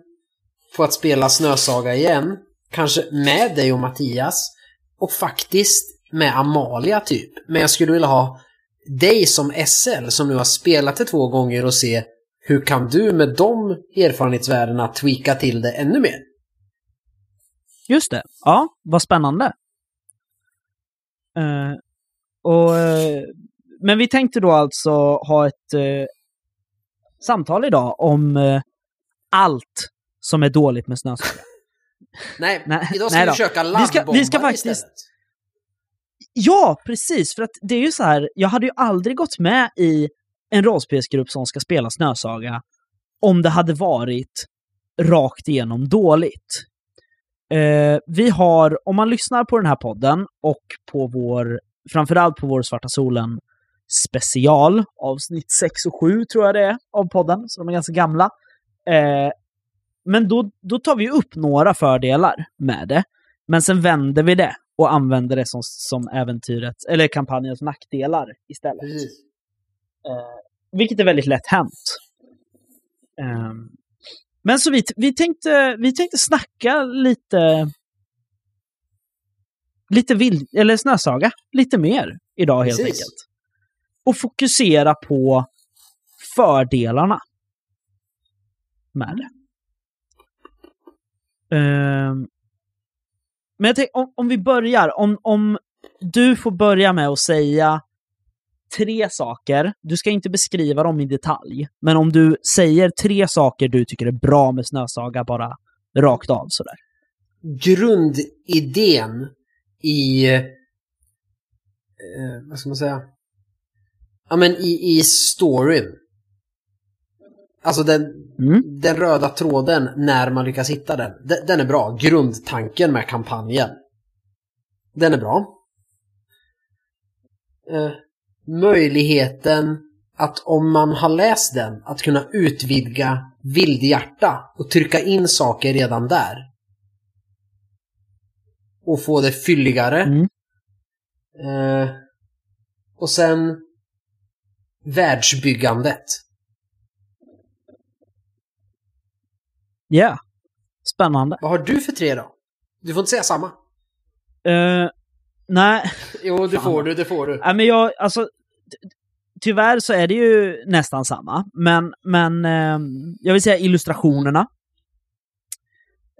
på att spela Snösaga igen. Kanske med dig och Mattias. Och faktiskt med Amalia typ. Men jag skulle vilja ha dig som SL som nu har spelat det två gånger och se hur kan du med de erfarenhetsvärdena tweaka till det ännu mer? Just det. Ja, vad spännande. Eh, och, eh, men vi tänkte då alltså ha ett eh, samtal idag om eh, allt som är dåligt med Snösaga. Nej, Nej, idag ska nej vi då. försöka Vi ska- vi ska laddbomba faktiskt- istället. Ja, precis. För att det är ju så här, jag hade ju aldrig gått med i en rollspelsgrupp som ska spela Snösaga om det hade varit rakt igenom dåligt. Eh, vi har, om man lyssnar på den här podden och på vår, framförallt på vår Svarta Solen special, avsnitt 6 och 7 tror jag det är av podden, så de är ganska gamla. Eh, men då, då tar vi upp några fördelar med det. Men sen vänder vi det och använder det som, som äventyret, eller kampanjens nackdelar istället. Precis. Eh, vilket är väldigt lätt hänt. Ehm, men så vi, vi, tänkte, vi tänkte snacka lite lite vild, eller snösaga, lite mer idag helt Precis. enkelt. Och fokusera på fördelarna med det. Ehm, men jag tänk, om, om vi börjar, om, om du får börja med att säga tre saker, du ska inte beskriva dem i detalj, men om du säger tre saker du tycker är bra med Snösaga bara rakt av sådär. grundidén i, eh, vad ska man säga, ja men i, i storyn. Alltså den, Mm. den röda tråden när man lyckas hitta den. Den, den är bra. Grundtanken med kampanjen. Den är bra. Eh, möjligheten att om man har läst den, att kunna utvidga vildhjärta och trycka in saker redan där. och få det fylligare. Mm. Eh, och sen världsbyggandet. Ja. Yeah. Spännande. Vad har du för tre då? Du får inte säga samma. Uh, nej. Jo, det får du, det får du. Nej, men jag, alltså, tyvärr så är det ju nästan samma, men, men eh, jag vill säga illustrationerna.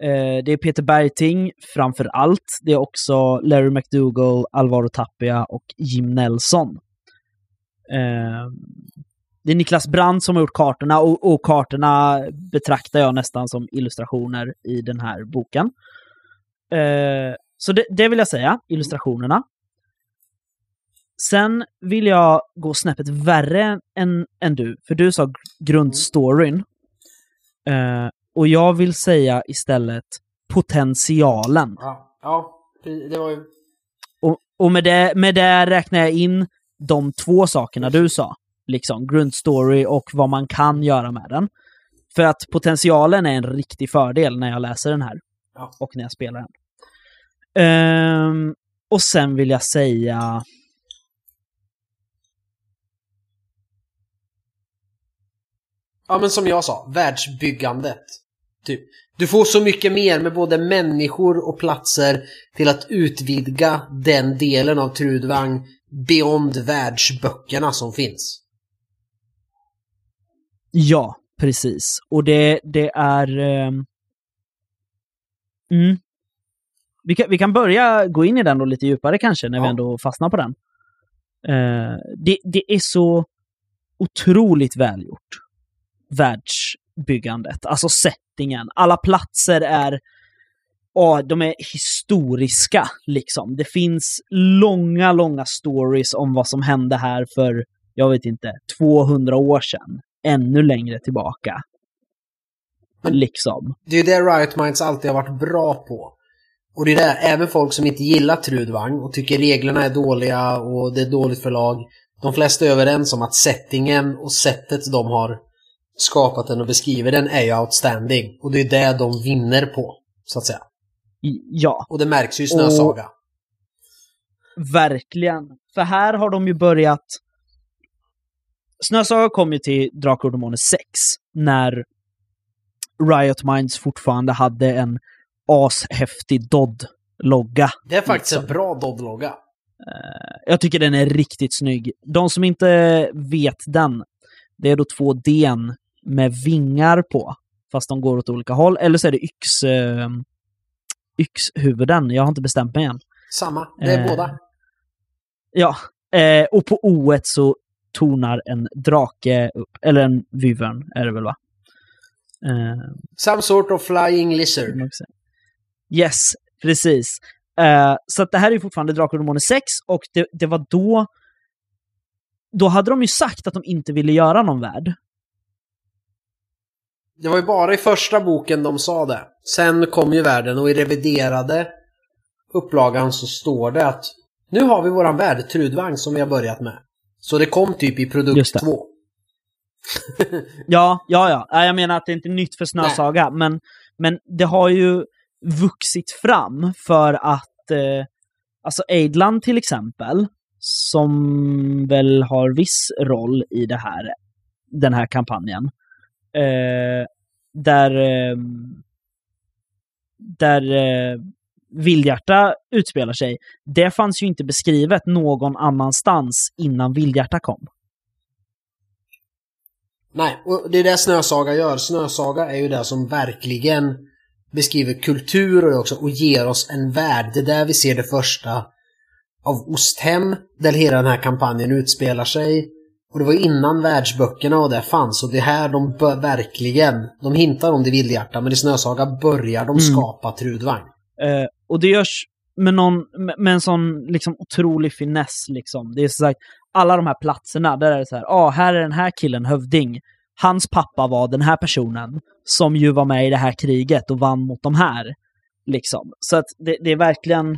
Eh, det är Peter Bergting framför allt. Det är också Larry McDougall, Alvaro Tapia och Jim Nelson. Eh, det är Niklas Brandt som har gjort kartorna och, och kartorna betraktar jag nästan som illustrationer i den här boken. Eh, så det, det, vill jag säga, illustrationerna. Sen vill jag gå snäppet värre än, än du, för du sa grundstoryn. Eh, och jag vill säga istället potentialen. Ja, ja det var ju... Och, och med, det, med det räknar jag in de två sakerna du sa. Liksom, grundstory och vad man kan göra med den. För att potentialen är en riktig fördel när jag läser den här. Ja. Och när jag spelar den. Um, och sen vill jag säga... Ja, men som jag sa, världsbyggandet. Typ. Du får så mycket mer med både människor och platser till att utvidga den delen av Trudvang beyond världsböckerna som finns. Ja, precis. Och det, det är... Um... Mm. Vi kan, vi kan börja gå in i den då lite djupare kanske, när ja. vi ändå fastnar på den. Uh, det, det är så otroligt välgjort. Världsbyggandet, alltså settingen. Alla platser är, oh, de är historiska liksom. Det finns långa, långa stories om vad som hände här för, jag vet inte, 200 år sedan. Ännu längre tillbaka. Men liksom. Det är det Riot Minds alltid har varit bra på. Och det är det, även folk som inte gillar Trudvang och tycker reglerna är dåliga och det är dåligt förlag. De flesta är överens om att settingen och sättet de har skapat den och beskriver den är ju outstanding. Och det är det de vinner på, så att säga. Ja. Och det märks ju i Snösaga. Och... Verkligen. För här har de ju börjat... Snösaga kom ju till Drakar och Demoner 6 när Riot Minds fortfarande hade en ashäftig Dodd-logga. Det är faktiskt liksom. en bra Dodd-logga. Uh, jag tycker den är riktigt snygg. De som inte vet den, det är då två D med vingar på, fast de går åt olika håll. Eller så är det yx, uh, yxhuvuden. Jag har inte bestämt mig än. Samma, det är uh, båda. Ja, och på O så tonar en drake upp. Eller en vyvern är det väl va? Some sort of flying lizard. Yes, precis. Uh, så det här är fortfarande Drakar och Demoner 6 och det, det var då... Då hade de ju sagt att de inte ville göra någon värld. Det var ju bara i första boken de sa det. Sen kom ju världen och i reviderade upplagan så står det att nu har vi våran värld, Trudvang, som vi har börjat med. Så det kom typ i produkt 2. ja, ja, ja. Jag menar att det är inte nytt för Snösaga, men, men det har ju vuxit fram för att eh, alltså Aidland till exempel, som väl har viss roll i det här, den här kampanjen, eh, där, eh, där eh, Vildhjärta utspelar sig, det fanns ju inte beskrivet någon annanstans innan Vildhjärta kom. Nej, och det är det Snösaga gör. Snösaga är ju det som verkligen beskriver kultur och, också, och ger oss en värld. Det är där vi ser det första av Osthem, där hela den här kampanjen utspelar sig. Och det var innan världsböckerna och det fanns och det är här de verkligen, de hintar om det vildhjärta men i Snösaga börjar de mm. skapa Trudvang. Eh, och det görs med, någon, med en sån liksom otrolig finess liksom. Det är så sagt, alla de här platserna, där är det så här, ah, här är den här killen hövding hans pappa var den här personen som ju var med i det här kriget och vann mot de här. Liksom. Så att det, det är verkligen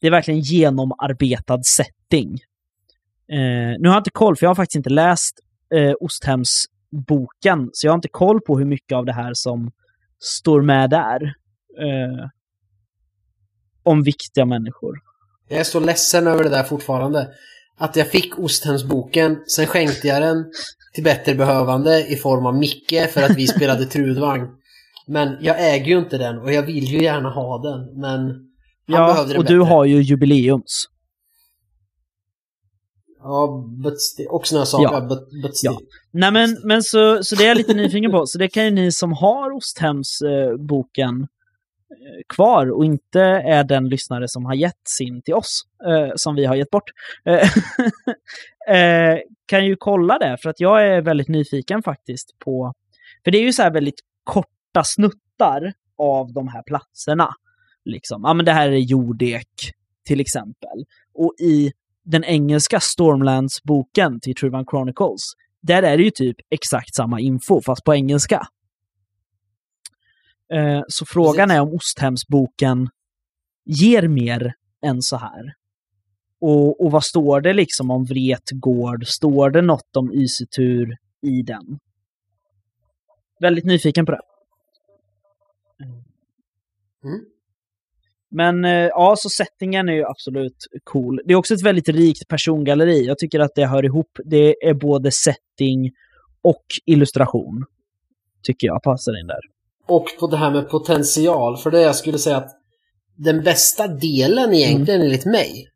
det är verkligen genomarbetad setting. Eh, nu har jag inte koll, för jag har faktiskt inte läst eh, Osthems boken, så jag har inte koll på hur mycket av det här som står med där. Eh, om viktiga människor. Jag är så ledsen över det där fortfarande. Att jag fick Osthemsboken, sen skänkte jag den till bättre behövande i form av Micke för att vi spelade Trudvagn. Men jag äger ju inte den och jag vill ju gärna ha den, men han Ja, behövde den och bättre. du har ju jubileums. Ja, but still. Och Snösaga, Ja. but, but. Ja. Nej men, men så, så det är jag lite nyfiken på. Så det kan ju ni som har Osthems-boken eh, kvar och inte är den lyssnare som har gett sin till oss, eh, som vi har gett bort, eh, eh, kan ju kolla det. För att jag är väldigt nyfiken faktiskt på... För det är ju så här väldigt korta snuttar av de här platserna. Liksom. Ja men det här är jordek, till exempel. Och i den engelska Stormlands-boken till Truvan Chronicles, där är det ju typ exakt samma info, fast på engelska. Eh, så frågan Precis. är om Osthemsboken ger mer än så här. Och, och vad står det liksom om Vretgård? Står det något om Ysetur i den? Väldigt nyfiken på det. Mm. Men eh, ja, så settingen är ju absolut cool. Det är också ett väldigt rikt persongalleri. Jag tycker att det hör ihop. Det är både setting och illustration. Tycker jag passar in där. Och på det här med potential, för det jag skulle säga att den bästa delen egentligen Mm. enligt mig,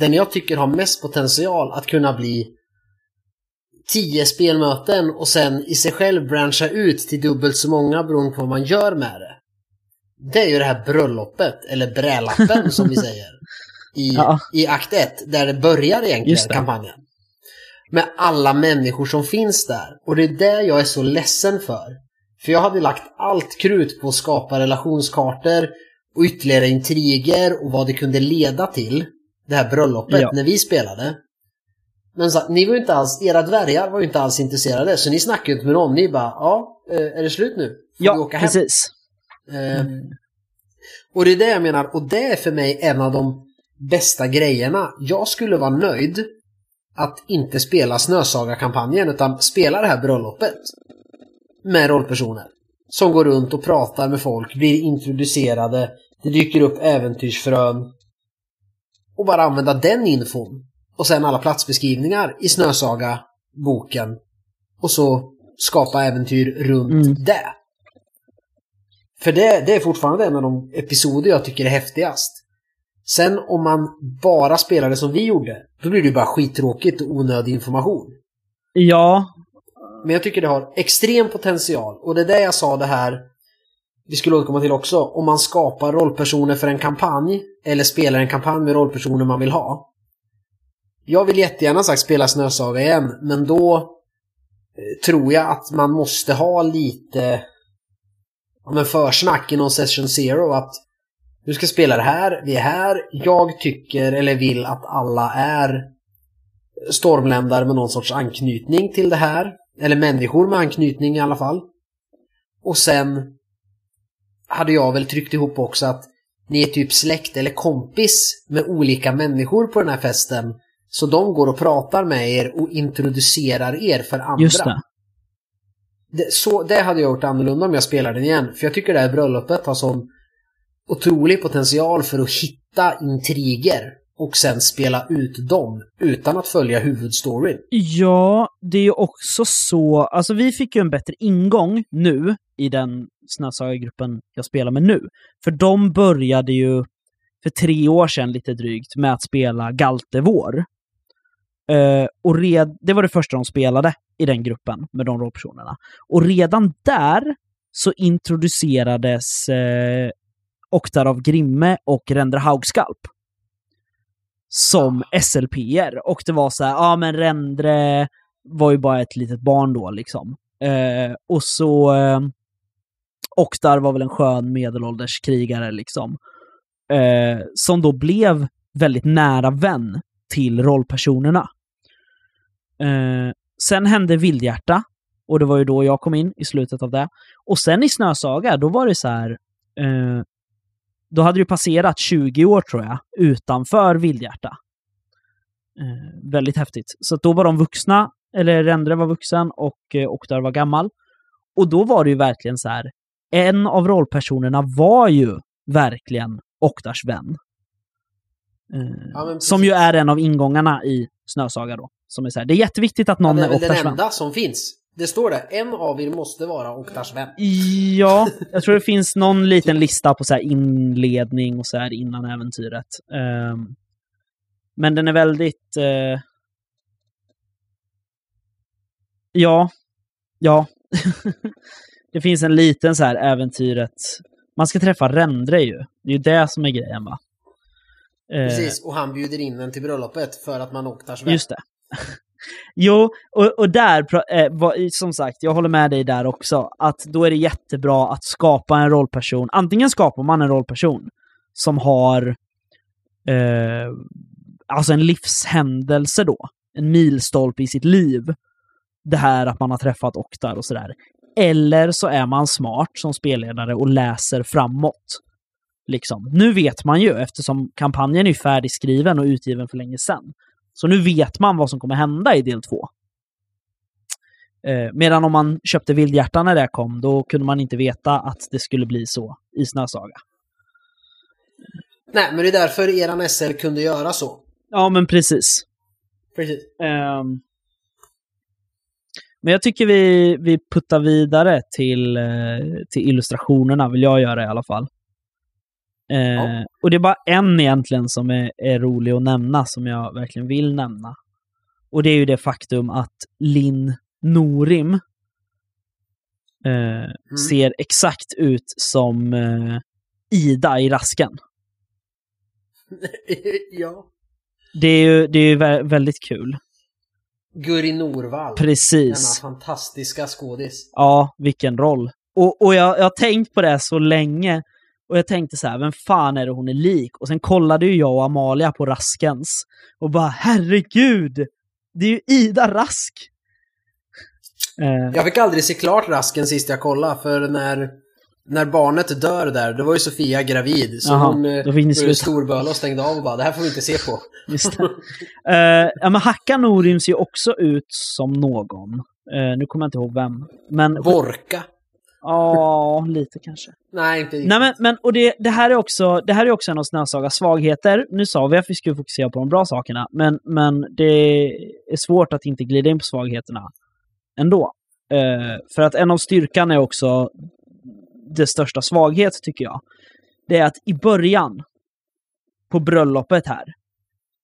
den jag tycker har mest potential att kunna bli tio spelmöten och sen i sig själv branscha ut till dubbelt så många beroende på vad man gör med det. Det är ju det här bröllopet, eller brälappen som vi säger, i, Ja. i akt 1, där det börjar egentligen det. kampanjen. Med alla människor som finns där. Och det är det jag är så ledsen för. För jag hade lagt allt krut på att skapa relationskartor och ytterligare intriger och vad det kunde leda till. Det här bröllopet Ja. när vi spelade. Men så, ni var ju inte alls, era dvärgar var ju inte alls intresserade så ni snackade ju inte med dem. Ni bara, ja, eh, är det slut nu? Får Ja, precis. Eh, och det är det jag menar, och det är för mig en av de bästa grejerna. Jag skulle vara nöjd att inte spela Snösaga-kampanjen utan spela det här bröllopet. Med rollpersoner. Som går runt och pratar med folk, blir introducerade, det dyker upp äventyrsfrön. Och bara använda den infon. Och sen alla platsbeskrivningar i Snösaga-boken. Och så skapa äventyr runt Mm. det. För det, det är fortfarande en av de episoder jag tycker är häftigast. Sen om man bara spelar det som vi gjorde, då blir det ju bara skittråkigt och onödig information. Ja, Men jag tycker det har extrem potential och det är det jag sa det här vi skulle återkomma till också. Om man skapar rollpersoner för en kampanj eller spelar en kampanj med rollpersoner man vill ha. Jag vill jättegärna sagt spela Snösaga igen, men då eh, tror jag att man måste ha lite men försnack i någon session zero att du ska spela det här, vi är här, jag tycker eller vill att alla är stormländare med någon sorts anknytning till det här. Eller människor med anknytning i alla fall. Och sen hade jag väl tryckt ihop också att ni är typ släkt eller kompis med olika människor på den här festen. Så de går och pratar med er och introducerar er för andra. just det. Det, så, det hade jag gjort annorlunda om jag spelade den igen. För jag tycker det här bröllopet har sån otrolig potential för att hitta intriger och sen spela ut dem utan att följa huvudstoryn. Ja, det är ju också så, alltså vi fick ju en bättre ingång nu i den Snösaga-gruppen jag spelar med nu. För de började ju för tre år sedan lite drygt med att spela Galtevår. Eh, och red, det var det första de spelade i den gruppen med de rollpersonerna. Och redan där så introducerades eh, Oktar av Grimme och Rendre Haugskalp som SLPR. Och det var så här, ja men Rendre var ju bara ett litet barn då liksom. Eh, och så eh, Oktar var väl en skön medelålders krigare liksom. Som då blev väldigt nära vän till rollpersonerna. Eh, sen hände Vildhjärta och det var ju då jag kom in i slutet av det. Och sen i Snösaga, då var det så här, eh, då hade det passerat 20 år tror jag, utanför Vildhjärta. Eh, väldigt häftigt. Så att då var de vuxna, eller Rendre var vuxen och eh, Oktar var gammal. Och då var det ju verkligen så här, en av rollpersonerna var ju verkligen Oktars vän. Eh, Ja, som ju är en av ingångarna i Snösaga då. Som är så här, det är jätteviktigt att Ja, någon det är är väl den Oktars vän. enda som finns. Det står det, en av er måste vara Oktars vän. Ja, jag tror det finns någon liten lista på så inledning och så här innan äventyret. Ehm, men den är väldigt... eh, ja, ja. det finns en liten så här äventyret. Man ska träffa Rendre ju. Det är ju det som är grejen va? Eh, Precis, och han bjuder in en till bröllopet för att man Oktars vän. Just det. jo, och, och där, eh, som sagt, jag håller med dig där också, att då är det jättebra att skapa en rollperson. Antingen skapar man en rollperson som har eh, alltså en livshändelse då, en milstolpe i sitt liv. Det här att man har träffat Oktar och sådär. Eller så är man smart som spelledare och läser framåt. Liksom. Nu vet man ju, eftersom kampanjen är färdigskriven och utgiven för länge sedan. Så nu vet man vad som kommer hända i del två. Eh, medan om man köpte Vildhjärta när det kom, då kunde man inte veta att det skulle bli så i Snösaga. Nej, men det är därför eran SL kunde göra så. Ja, men precis. Precis. Ehm, men jag tycker vi, vi puttar vidare till, eh, till illustrationerna, vill jag göra i alla fall. Eh, Ja. Och det är bara en egentligen som är, är rolig att nämna, som jag verkligen vill nämna. Och det är ju det faktum att Linn Norim eh, ser exakt ut som eh, Ida i Rasken. ja. Det är ju, det är ju vä- väldigt kul. Guri Norvall. Precis. Denna fantastiska skådis. Ja, vilken roll. Och, och jag, jag har tänkt på det så länge. Och jag tänkte så här, vem fan är det hon är lik? Och sen kollade ju jag och Amalia på Raskens. Och bara, herregud! Det är ju Ida Rask! Eh, Jag fick aldrig se klart Rasken sist jag kollade, för när, när barnet dör där, då var ju Sofia gravid. Så Jaha, hon eh, blev sluta. storböla och stängde av och bara, det här får vi inte se på. just. Eh, ja, men Hacka Norim ser ju också ut som någon. Eh, nu kommer jag inte ihåg vem. Men, Vorka. Ja, lite kanske. Nej, inte riktigt. Nej men, men och det, det, här är också, det här är också en av Snösagas svagheter. Nu sa vi att vi skulle fokusera på de bra sakerna, men, men det är svårt att inte glida in på svagheterna ändå. Eh, för att en av styrkan är också det största svaghet, tycker jag. Det är att i början, på bröllopet här,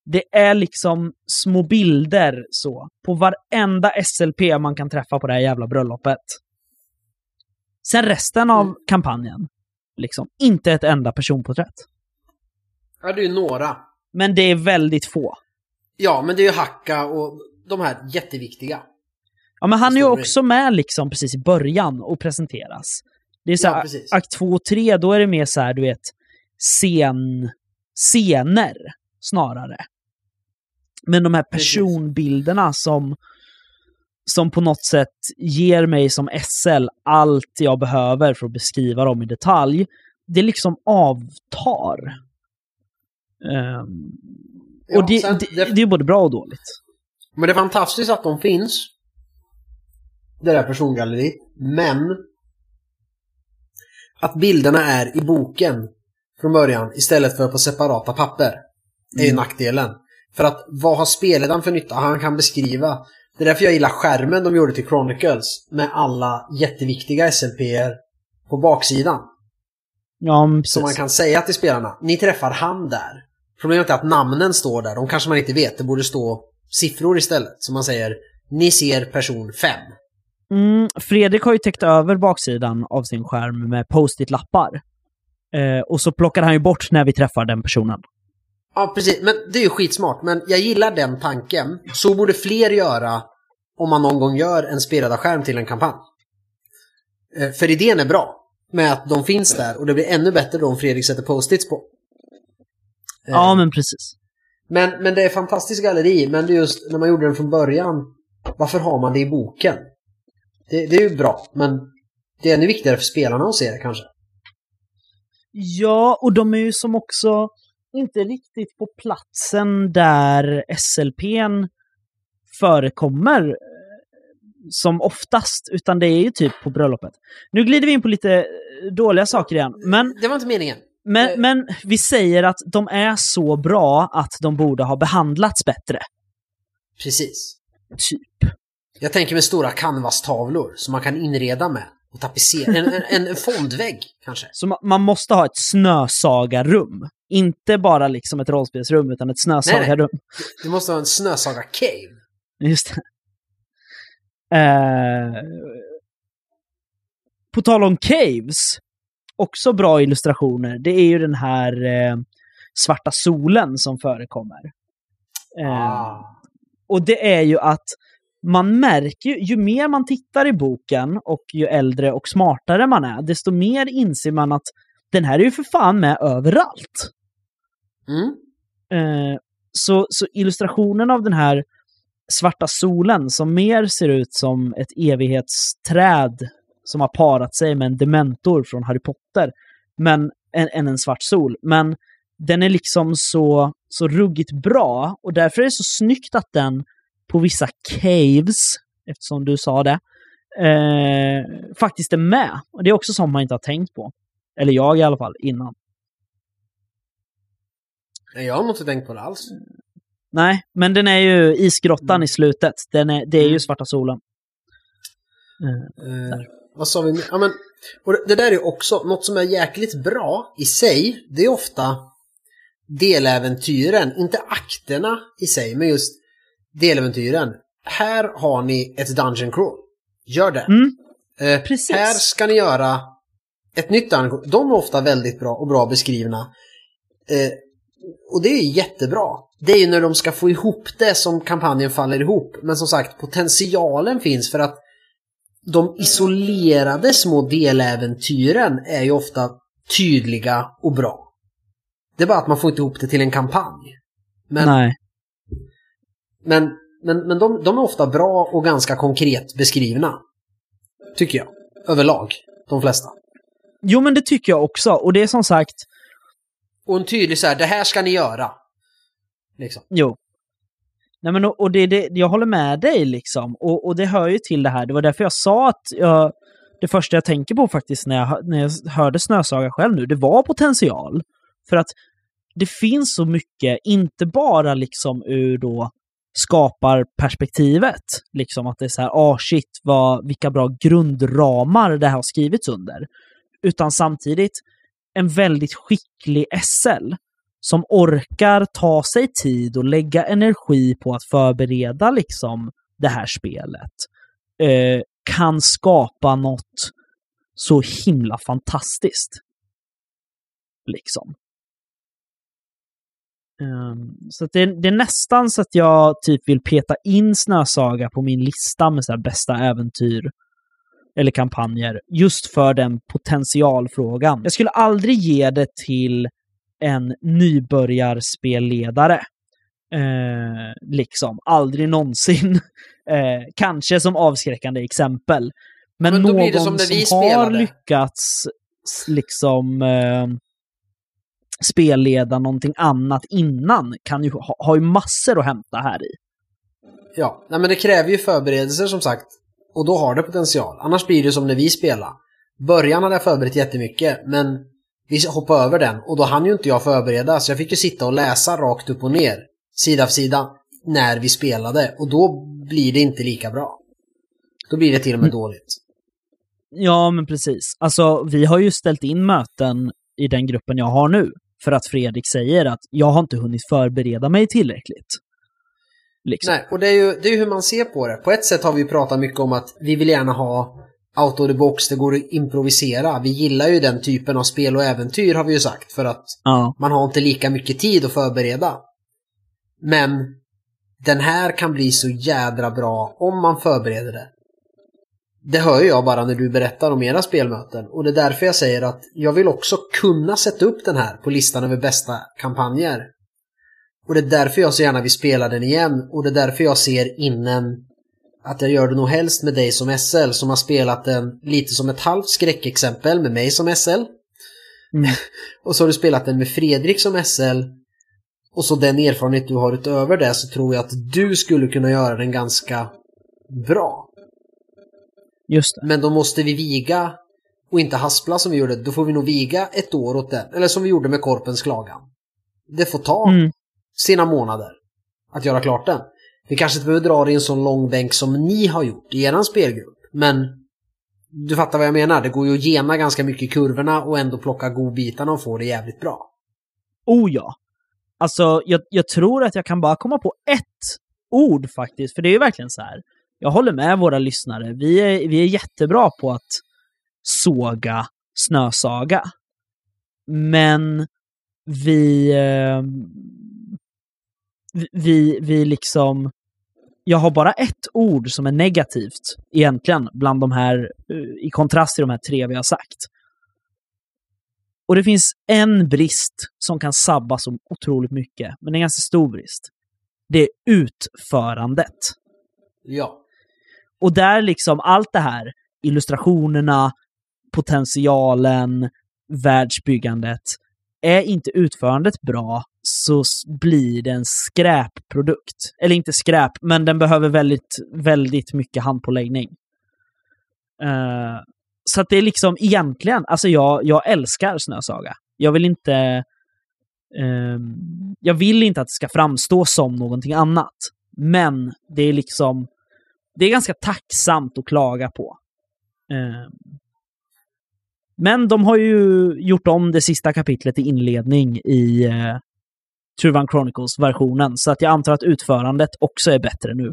det är liksom små bilder så, på varenda SLP man kan träffa på det här jävla bröllopet. Sen resten av Mm. kampanjen, liksom, inte ett enda personporträtt. Ja, det är ju några. Men det är väldigt få. Ja, men det är ju Hacka och de här jätteviktiga. Ja, men han är ju också med liksom precis i början och presenteras. Det är så Ja, här, precis. akt 2 och 3, då är det mer så här, du vet, scen, scener snarare. Men de här Precis. personbilderna som, som på något sätt ger mig som SL allt jag behöver för att beskriva dem i detalj, det liksom avtar. Ehm, Ja, och det, sen- det, det är både bra och dåligt. Men det är fantastiskt att de finns. Det där persongalleriet. Men att bilderna är i boken från början istället för på separata papper är ju Mm. nackdelen. För att vad har spelledaren för nytta? Han kan beskriva. Det är därför jag gillar skärmen de gjorde till Chronicles med alla jätteviktiga SLP'er på baksidan. Ja, men Så man precis. kan säga till spelarna, ni träffar han där. Problemet är att namnen står där, de kanske man inte vet. Det borde stå siffror istället. Så man säger, ni ser person 5. Mm, Fredrik har ju täckt över baksidan av sin skärm med post-it-lappar. Eh, och så plockar han ju bort när vi träffar den personen. Ja, precis. Men det är ju skitsmart. Men jag gillar den tanken. Så borde fler göra om man någon gång gör en spelledarskärm till en kampanj. Eh, För idén är bra. Med att de finns där och det blir ännu bättre då om Fredrik sätter post-its på. Eh, Ja, men precis. Men, men det är fantastiskt galleri, men det är just när man gjorde den från början. Varför har man det i boken? Det, det är ju bra, men det är ännu viktigare för spelarna att se det kanske. Ja, och de är ju som också inte riktigt på platsen där SLPn förekommer eh, som oftast, utan det är ju typ på bröllopet. Nu glider vi in på lite eh, dåliga saker igen, men Det var inte meningen. Men, Eh. men vi säger att de är så bra att de borde ha behandlats bättre. Precis. Typ. Jag tänker med stora canvastavlor som man kan inreda med och tapetsera. En, en, en fondvägg kanske. Så ma- man måste ha ett snösagarum. Inte bara liksom ett rollspelsrum, utan ett snösagarum. Du måste ha en snösaga-cave. Just det. Eh, på tal om caves, också bra illustrationer. Det är ju den här eh, svarta solen som förekommer. Eh, Ah. Och det är ju att man märker ju, ju mer man tittar i boken och ju äldre och smartare man är, desto mer inser man att den här är ju för fan med överallt. Mm. Eh, så, så illustrationen av den här svarta solen som mer ser ut som ett evighetsträd som har parat sig med en dementor från Harry Potter, men än, än en svart sol. Men den är liksom så, så ruggigt bra och därför är det så snyggt att den på vissa caves, eftersom du sa det, eh, faktiskt är med. Och det är också sånt man inte har tänkt på. Eller jag i alla fall, innan. Nej, Jag har inte tänkt på det alls. Nej, men den är ju isgrottan Mm. i slutet. Den är, det är ju Mm. svarta solen. Eh, Eh, vad sa vi? mer? Ja, men, och det- det där är också något som är jäkligt bra i sig. Det är ofta deläventyren, inte akterna i sig, men just deläventyren. Här har ni ett dungeon crawl. Gör det. Mm, Eh, precis. Här ska ni göra ett nytt dungeon crawl. De är ofta väldigt bra och bra beskrivna. Eh, och det är jättebra. Det är ju när de ska få ihop det som kampanjen faller ihop. Men som sagt, potentialen finns för att de isolerade små deläventyren är ju ofta tydliga och bra. Det är bara att man får inte ihop det till en kampanj. Men, Nej. men, men, men de, de är ofta bra och ganska konkret beskrivna. Tycker jag. Överlag. De flesta. Jo, men det tycker jag också. Och det är som sagt, och en tydlig så här, det här ska ni göra. Liksom. jo. Nej, men och och det, det, jag håller med dig liksom. Och, och det hör ju till det här. Det var därför jag sa att jag, det första jag tänker på faktiskt när jag, när jag hörde Snösaga själv nu, det var potential. För att det finns så mycket, inte bara liksom ur då skaparperspektivet, liksom att det är så här, ah shit, vad, vilka bra grundramar det här har skrivits under. Utan samtidigt en väldigt skicklig SL som orkar ta sig tid och lägga energi på att förbereda liksom det här spelet eh, kan skapa något så himla fantastiskt. Liksom. Um, så att det, det är nästan så att jag typ vill peta in Snösaga på min lista med så här bästa äventyr eller kampanjer just för den potentialfrågan. Jag skulle aldrig ge det till en nybörjarspelledare. Eh, liksom, aldrig någonsin. Eh, kanske som avskräckande exempel. Men, Men någon som som har lyckats liksom eh, spelleda någonting annat innan kan ju ha, har ju massor att hämta här i. Ja, nej, men det kräver ju förberedelser som sagt. Och då har det potential. Annars blir det som när vi spelar. Början hade jag förberett jättemycket, men vi hoppade över den och då hann ju inte jag förbereda så jag fick ju sitta och läsa rakt upp och ner, sida för sida, när vi spelade och då blir det inte lika bra. Då blir det till och med Mm. dåligt. Ja, men precis. Alltså, vi har ju ställt in möten i den gruppen jag har nu för att Fredrik säger att jag har inte hunnit förbereda mig tillräckligt. Liksom. Nej, och det är ju det är ju hur man ser på det. På ett sätt har vi ju pratat mycket om att vi vill gärna ha out of the box, det går att improvisera. Vi gillar ju den typen av spel och äventyr har vi ju sagt för att Ja, man har inte lika mycket tid att förbereda. Men den här kan bli så jädra bra om man förbereder det. Det hör jag bara när du berättar om era spelmöten och det är därför jag säger att jag vill också kunna sätta upp den här på listan över bästa kampanjer. Och det är därför jag så gärna vill spela den igen och det är därför jag ser innan att jag gör det nog helst med dig som SL som har spelat den lite som ett halvt skräckexempel med mig som SL. Mm. och så har du spelat den med Fredrik som SL. Och så den erfarenhet du har utöver det så tror jag att du skulle kunna göra den ganska bra. just det. Men då måste vi viga och inte haspla som vi gjorde, då får vi nog viga ett år åt den. Eller som vi gjorde med Korpens klagan. Det får ta Mm sina månader att göra klart den. Vi kanske inte behöver dra det i en sån lång bänk som ni har gjort i eran spelgrupp. Men du fattar vad jag menar. Det går ju att gena ganska mycket i kurvorna och ändå plocka godbitarna och få det jävligt bra. Oh ja. Alltså, jag, jag tror att jag kan bara komma på ett ord faktiskt, för det är ju verkligen så här. Jag håller med våra lyssnare. Vi är, vi är jättebra på att såga snösaga. Men vi... Eh, vi- vi, vi liksom... Jag har bara ett ord som är negativt egentligen bland de här, eh, i kontrast till de här tre vi har sagt. Och det finns en brist som kan sabba så otroligt mycket, men det är en ganska stor brist. Det är utförandet. Ja. Och där liksom allt det här, illustrationerna, potentialen, världsbyggandet, är inte utförandet bra så blir det en skräpprodukt. Eller inte skräp, men den behöver väldigt, väldigt mycket handpåläggning. Uh, så att det är liksom egentligen, alltså jag, jag älskar Snösaga. Jag vill inte... uh, jag vill inte att det ska framstå som någonting annat. Men det är liksom... Det är ganska tacksamt att klaga på. Uh, men de har ju gjort om det sista kapitlet i inledning i eh, Truvan Chronicles-versionen, så att jag antar att utförandet också är bättre nu.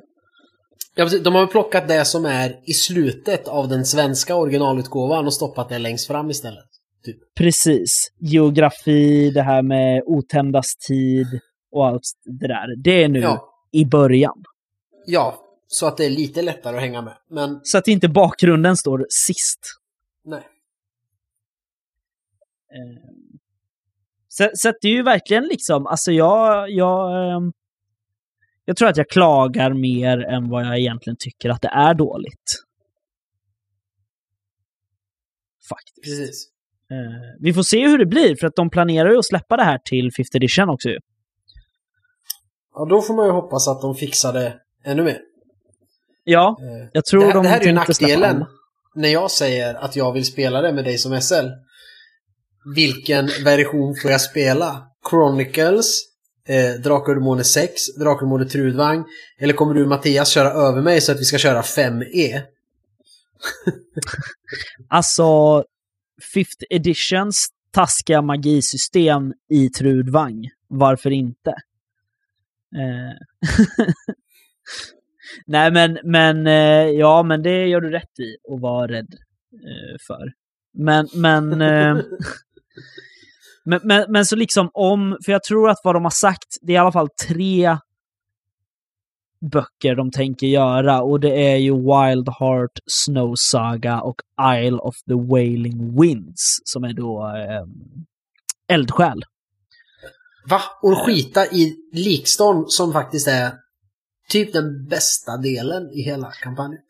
Ja, precis. De har plockat det som är i slutet av den svenska originalutgåvan och stoppat det längst fram istället. Typ. Precis. Geografi, det här med otändas tid och allt det där. Det är nu Ja. i början. ja, så att det är lite lättare att hänga med. Men Så att inte bakgrunden står sist. nej. Eh, Så, så att det är ju verkligen liksom, alltså jag, jag, ehm, jag tror att jag klagar mer än vad jag egentligen tycker att det är dåligt. Faktiskt. Precis. Eh, vi får se hur det blir, för att de planerar ju att släppa det här till 5th edition också ju. Ja, då får man ju hoppas att de fixar det ännu mer. Ja, Eh, jag tror det, här- de det här är ju nackdelen när jag säger att jag vill spela det med dig som SL. Vilken version får jag spela? Chronicles, eh, Drakar och Demoner 6, Drakar och Demoner Trudvang eller kommer du Mattias köra över mig så att vi ska köra E? 5E? Alltså, 5th editions taskiga magisystem i Trudvang. Varför inte? Eh. Nej, men, men eh, ja, men det gör du rätt i att vara rädd eh, för. Men, men, men, men, men så liksom om, för jag tror att vad de har sagt, det är i alla fall tre böcker de tänker göra och det är ju Wild Heart, Snow Saga och Isle of the Wailing Winds som är då eh, eldsjäl. Va? Och skita i Likstorm som faktiskt är typ den bästa delen i hela kampanjen.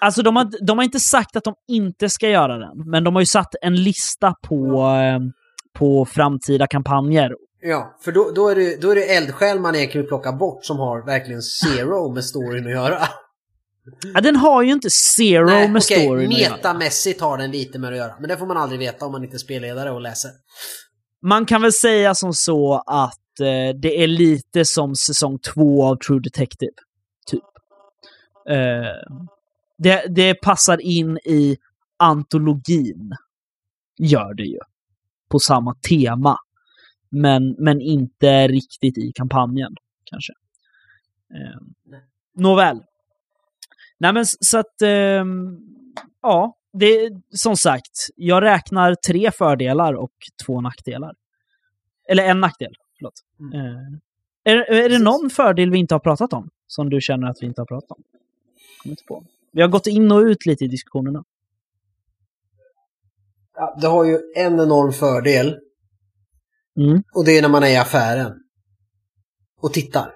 Alltså de har, de har inte sagt att de inte ska göra den, men de har ju satt en lista på, eh, på framtida kampanjer. Ja, för då, då, är det, då är det eldsjäl man egentligen vill plocka bort som har verkligen zero med storyn att göra. Ja, den har ju inte zero Nej, med okej, storyn metamässigt har den lite med att göra. Men det får man aldrig veta om man inte är spelledare och läser. Man kan väl säga som så att eh, det är lite som säsong två av True Detective. Typ. Eh, det, det passar in i antologin. Gör det ju. På samma tema. Men, men inte riktigt i kampanjen, kanske. Eh, nåväl. Nej men så att, ehm, ja, det, som sagt, jag räknar tre fördelar och två nackdelar. Eller en nackdel, förlåt. Mm. Eh, är, är det någon fördel vi inte har pratat om? Som du känner att vi inte har pratat om? Kommer inte på. Vi har gått in och ut lite i diskussionerna. Ja, det har ju en enorm fördel. Mm. Och det är när man är i affären. Och tittar.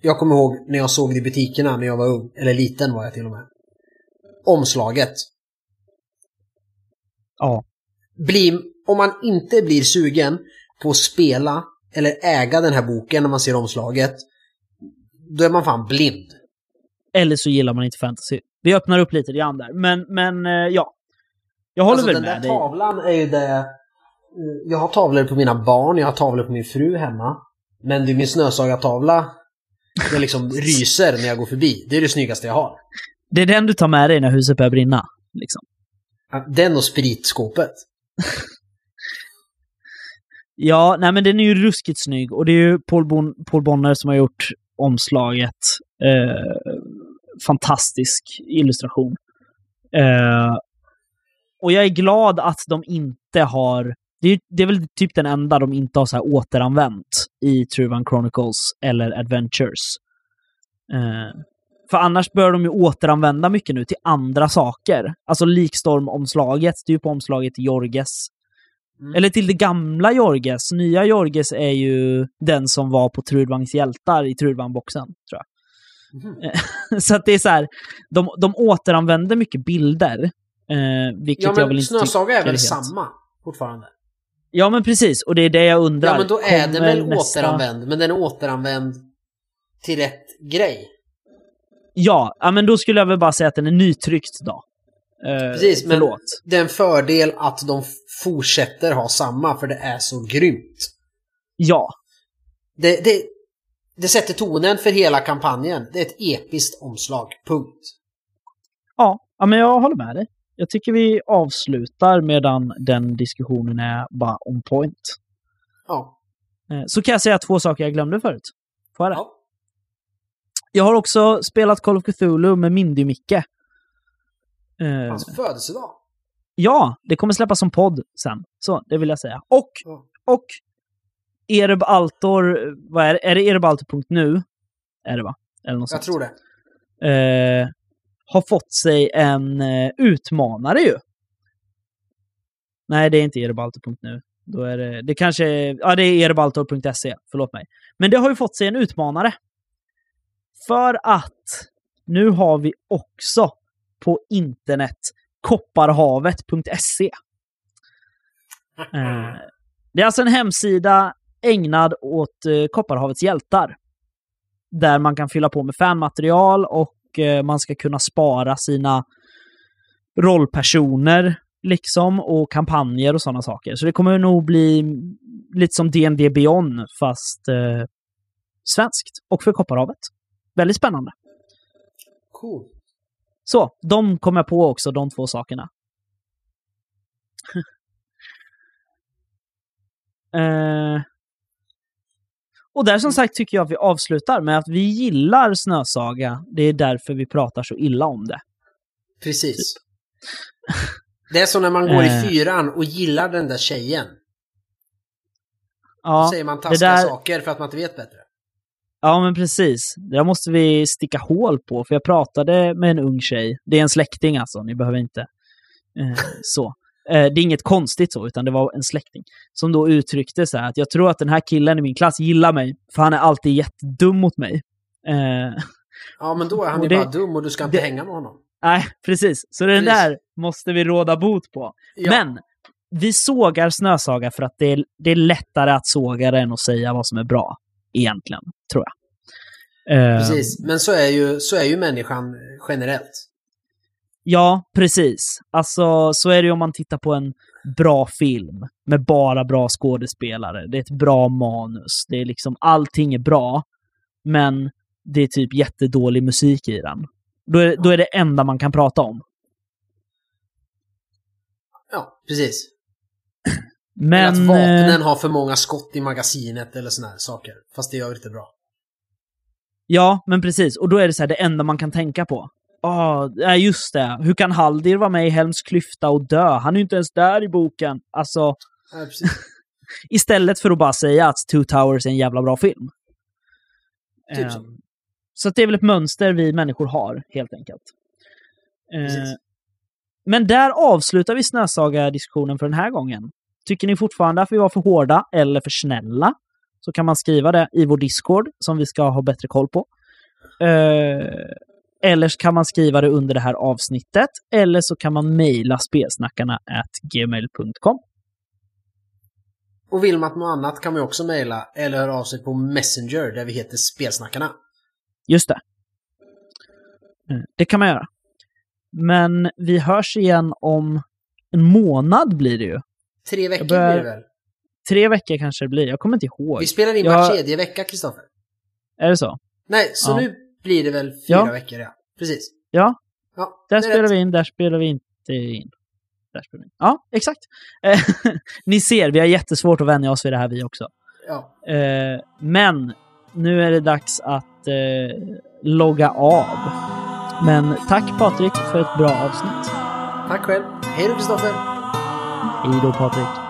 Jag kommer ihåg när jag såg det i butikerna när jag var ung. Eller liten var jag till och med. Omslaget. Ja. Blir, om man inte blir sugen på att spela eller äga den här boken när man ser omslaget. Då är man fan blind. Eller så gillar man inte fantasy. Vi öppnar upp lite grann där. Men, men eh, ja. Jag håller Alltså väl den med där dig. tavlan är ju det... Jag har tavlor på mina barn, jag har tavlor på min fru hemma. Men det är min snösagartavla jag liksom ryser när jag går förbi. Det är det snyggaste jag har. Det är den du tar med dig när huset börjar brinna. Liksom. Den och spritskåpet. Ja, nej men den är ju ruskigt snygg och det är ju Paul, bon Paul Bonner som har gjort omslaget. Eh, fantastisk illustration. Eh, och jag är glad att de inte har... Det är, det är väl typ den enda de inte har så här återanvänt i Truvan Chronicles eller Adventures. Eh, för annars bör de ju återanvända mycket nu till andra saker. Alltså Likstorm-omslaget, det är ju på omslaget till Jorges. Mm. Eller till det gamla Jorges. Nya Jorges är ju den som var på Trudvangs hjältar i Trudvang-boxen, tror jag. Mhm. så att det är så här, de, de återanvänder mycket bilder. Eh, vilket Ja jag väl men inte Snösaga är väl helt- samma fortfarande? Ja men precis, och det är det jag undrar. Ja men då är den Kommer väl nästa- återanvänd, men den är återanvänd till rätt grej. Ja, ja, men då skulle jag väl bara säga att den är nytryckt då. Eh, Precis, men förlåt. det är en fördel att de fortsätter ha samma, för det är så grymt. Ja, Det, det, det sätter tonen för hela kampanjen. Det är ett episkt omslag, punkt. ja, ja, men jag håller med dig. Jag tycker vi avslutar medan den diskussionen är bara on point. Ja. Eh, Så kan jag säga två saker jag glömde förut. Får jag det? ja. Jag har också spelat Call of Cthulhu med Mindy-Micke. Eh, Hans födelsedag. ja, det kommer släppas som podd sen. Så, det vill jag säga. Och, Ja. och Ereb Altor, vad är det? Är det erebaltor.nu? Är det va? Eller något Jag sånt. tror det. eh, har fått sig en eh, utmanare ju. Nej, det är inte erebaltor.nu. Då är det, det kanske är, ja det är erebaltor.se, förlåt mig. Men det har ju fått sig en utmanare. För att nu har vi också på internet kopparhavet.se. Eh, det är alltså en hemsida ägnad åt eh, Kopparhavets hjältar. Där man kan fylla på med fanmaterial och eh, man ska kunna spara sina rollpersoner liksom och kampanjer och sådana saker. Så det kommer nog bli lite som D&D Beyond fast eh, svenskt och för Kopparhavet. Väldigt spännande. Cool. Så, de kom jag på också, de två sakerna. eh, och där som sagt tycker jag att vi avslutar med att vi gillar Snösaga. Det är därför vi pratar så illa om det. Precis. Det är som när man går Eh. i fyran och gillar den där tjejen. Ja, säger man taskiga där- saker för att man inte vet bättre. ja men precis. Det där måste vi sticka hål på, för jag pratade med en ung tjej. Det är en släkting alltså, ni behöver inte eh, så. Eh, det är inget konstigt så, utan det var en släkting som då uttryckte så här att jag tror att den här killen i min klass gillar mig, för han är alltid jättedum mot mig. Eh, Ja, men då är han Och ju det- bara dum och du ska inte det- hänga med honom. nej, precis. Så den Precis. där måste vi råda bot på. Ja. Men vi sågar Snösaga för att det är, det är lättare att såga det än att säga vad som är bra. Egentligen, tror jag. Eh, Precis, men så är, ju, så är ju människan generellt. Ja, precis. Alltså, så är det ju om man tittar på en bra film med bara bra skådespelare. Det är ett bra manus. Det är liksom, allting är bra, men det är typ jättedålig musik i den. Då är, då är det enda man kan prata om. Ja, precis. Men... Eller att eh, vapnen har för många skott i magasinet eller såna här saker. Fast det gör inte bra. Ja, men precis. Och då är det så här, det enda man kan tänka på. Ja, just det. Hur kan Haldir vara med i Helms klyfta och dö? Han är ju inte ens där i boken. Alltså, Ja, istället för att bara säga att Two Towers är en jävla bra film. Typ så. Ehm, så att det är väl ett mönster vi människor har, helt enkelt. Precis. men där avslutar vi Snösaga-diskussionen för den här gången. Tycker ni fortfarande att vi var för hårda eller för snälla så kan man skriva det i vår Discord som vi ska ha bättre koll på. Eh, eller så kan man skriva det under det här avsnittet eller så kan man mejla spelsnackarna at gmail.com. Och vill man något annat kan man också mejla eller höra av sig på Messenger där vi heter Spelsnackarna. Just det. Eh, Det kan man göra. Men vi hörs igen om en månad blir det ju. Tre veckor börjar- blir det väl? Tre veckor kanske det blir. Jag kommer inte ihåg. Vi spelar in Jag- var tredje vecka, Kristoffer. Är det så? Nej, så Ja. nu blir det väl fyra Ja. veckor, ja. Precis. Ja, Ja, där spelar rätt. vi in, där spelar vi inte in. Där spelar vi in. Ja, exakt. Ni ser, vi har jättesvårt att vänja oss vid det här vi också. Ja. Eh, men nu är det dags att eh, logga av. Men tack Patrik för ett bra avsnitt. Tack själv. Hej då, Kristoffer. Hej då Patrik.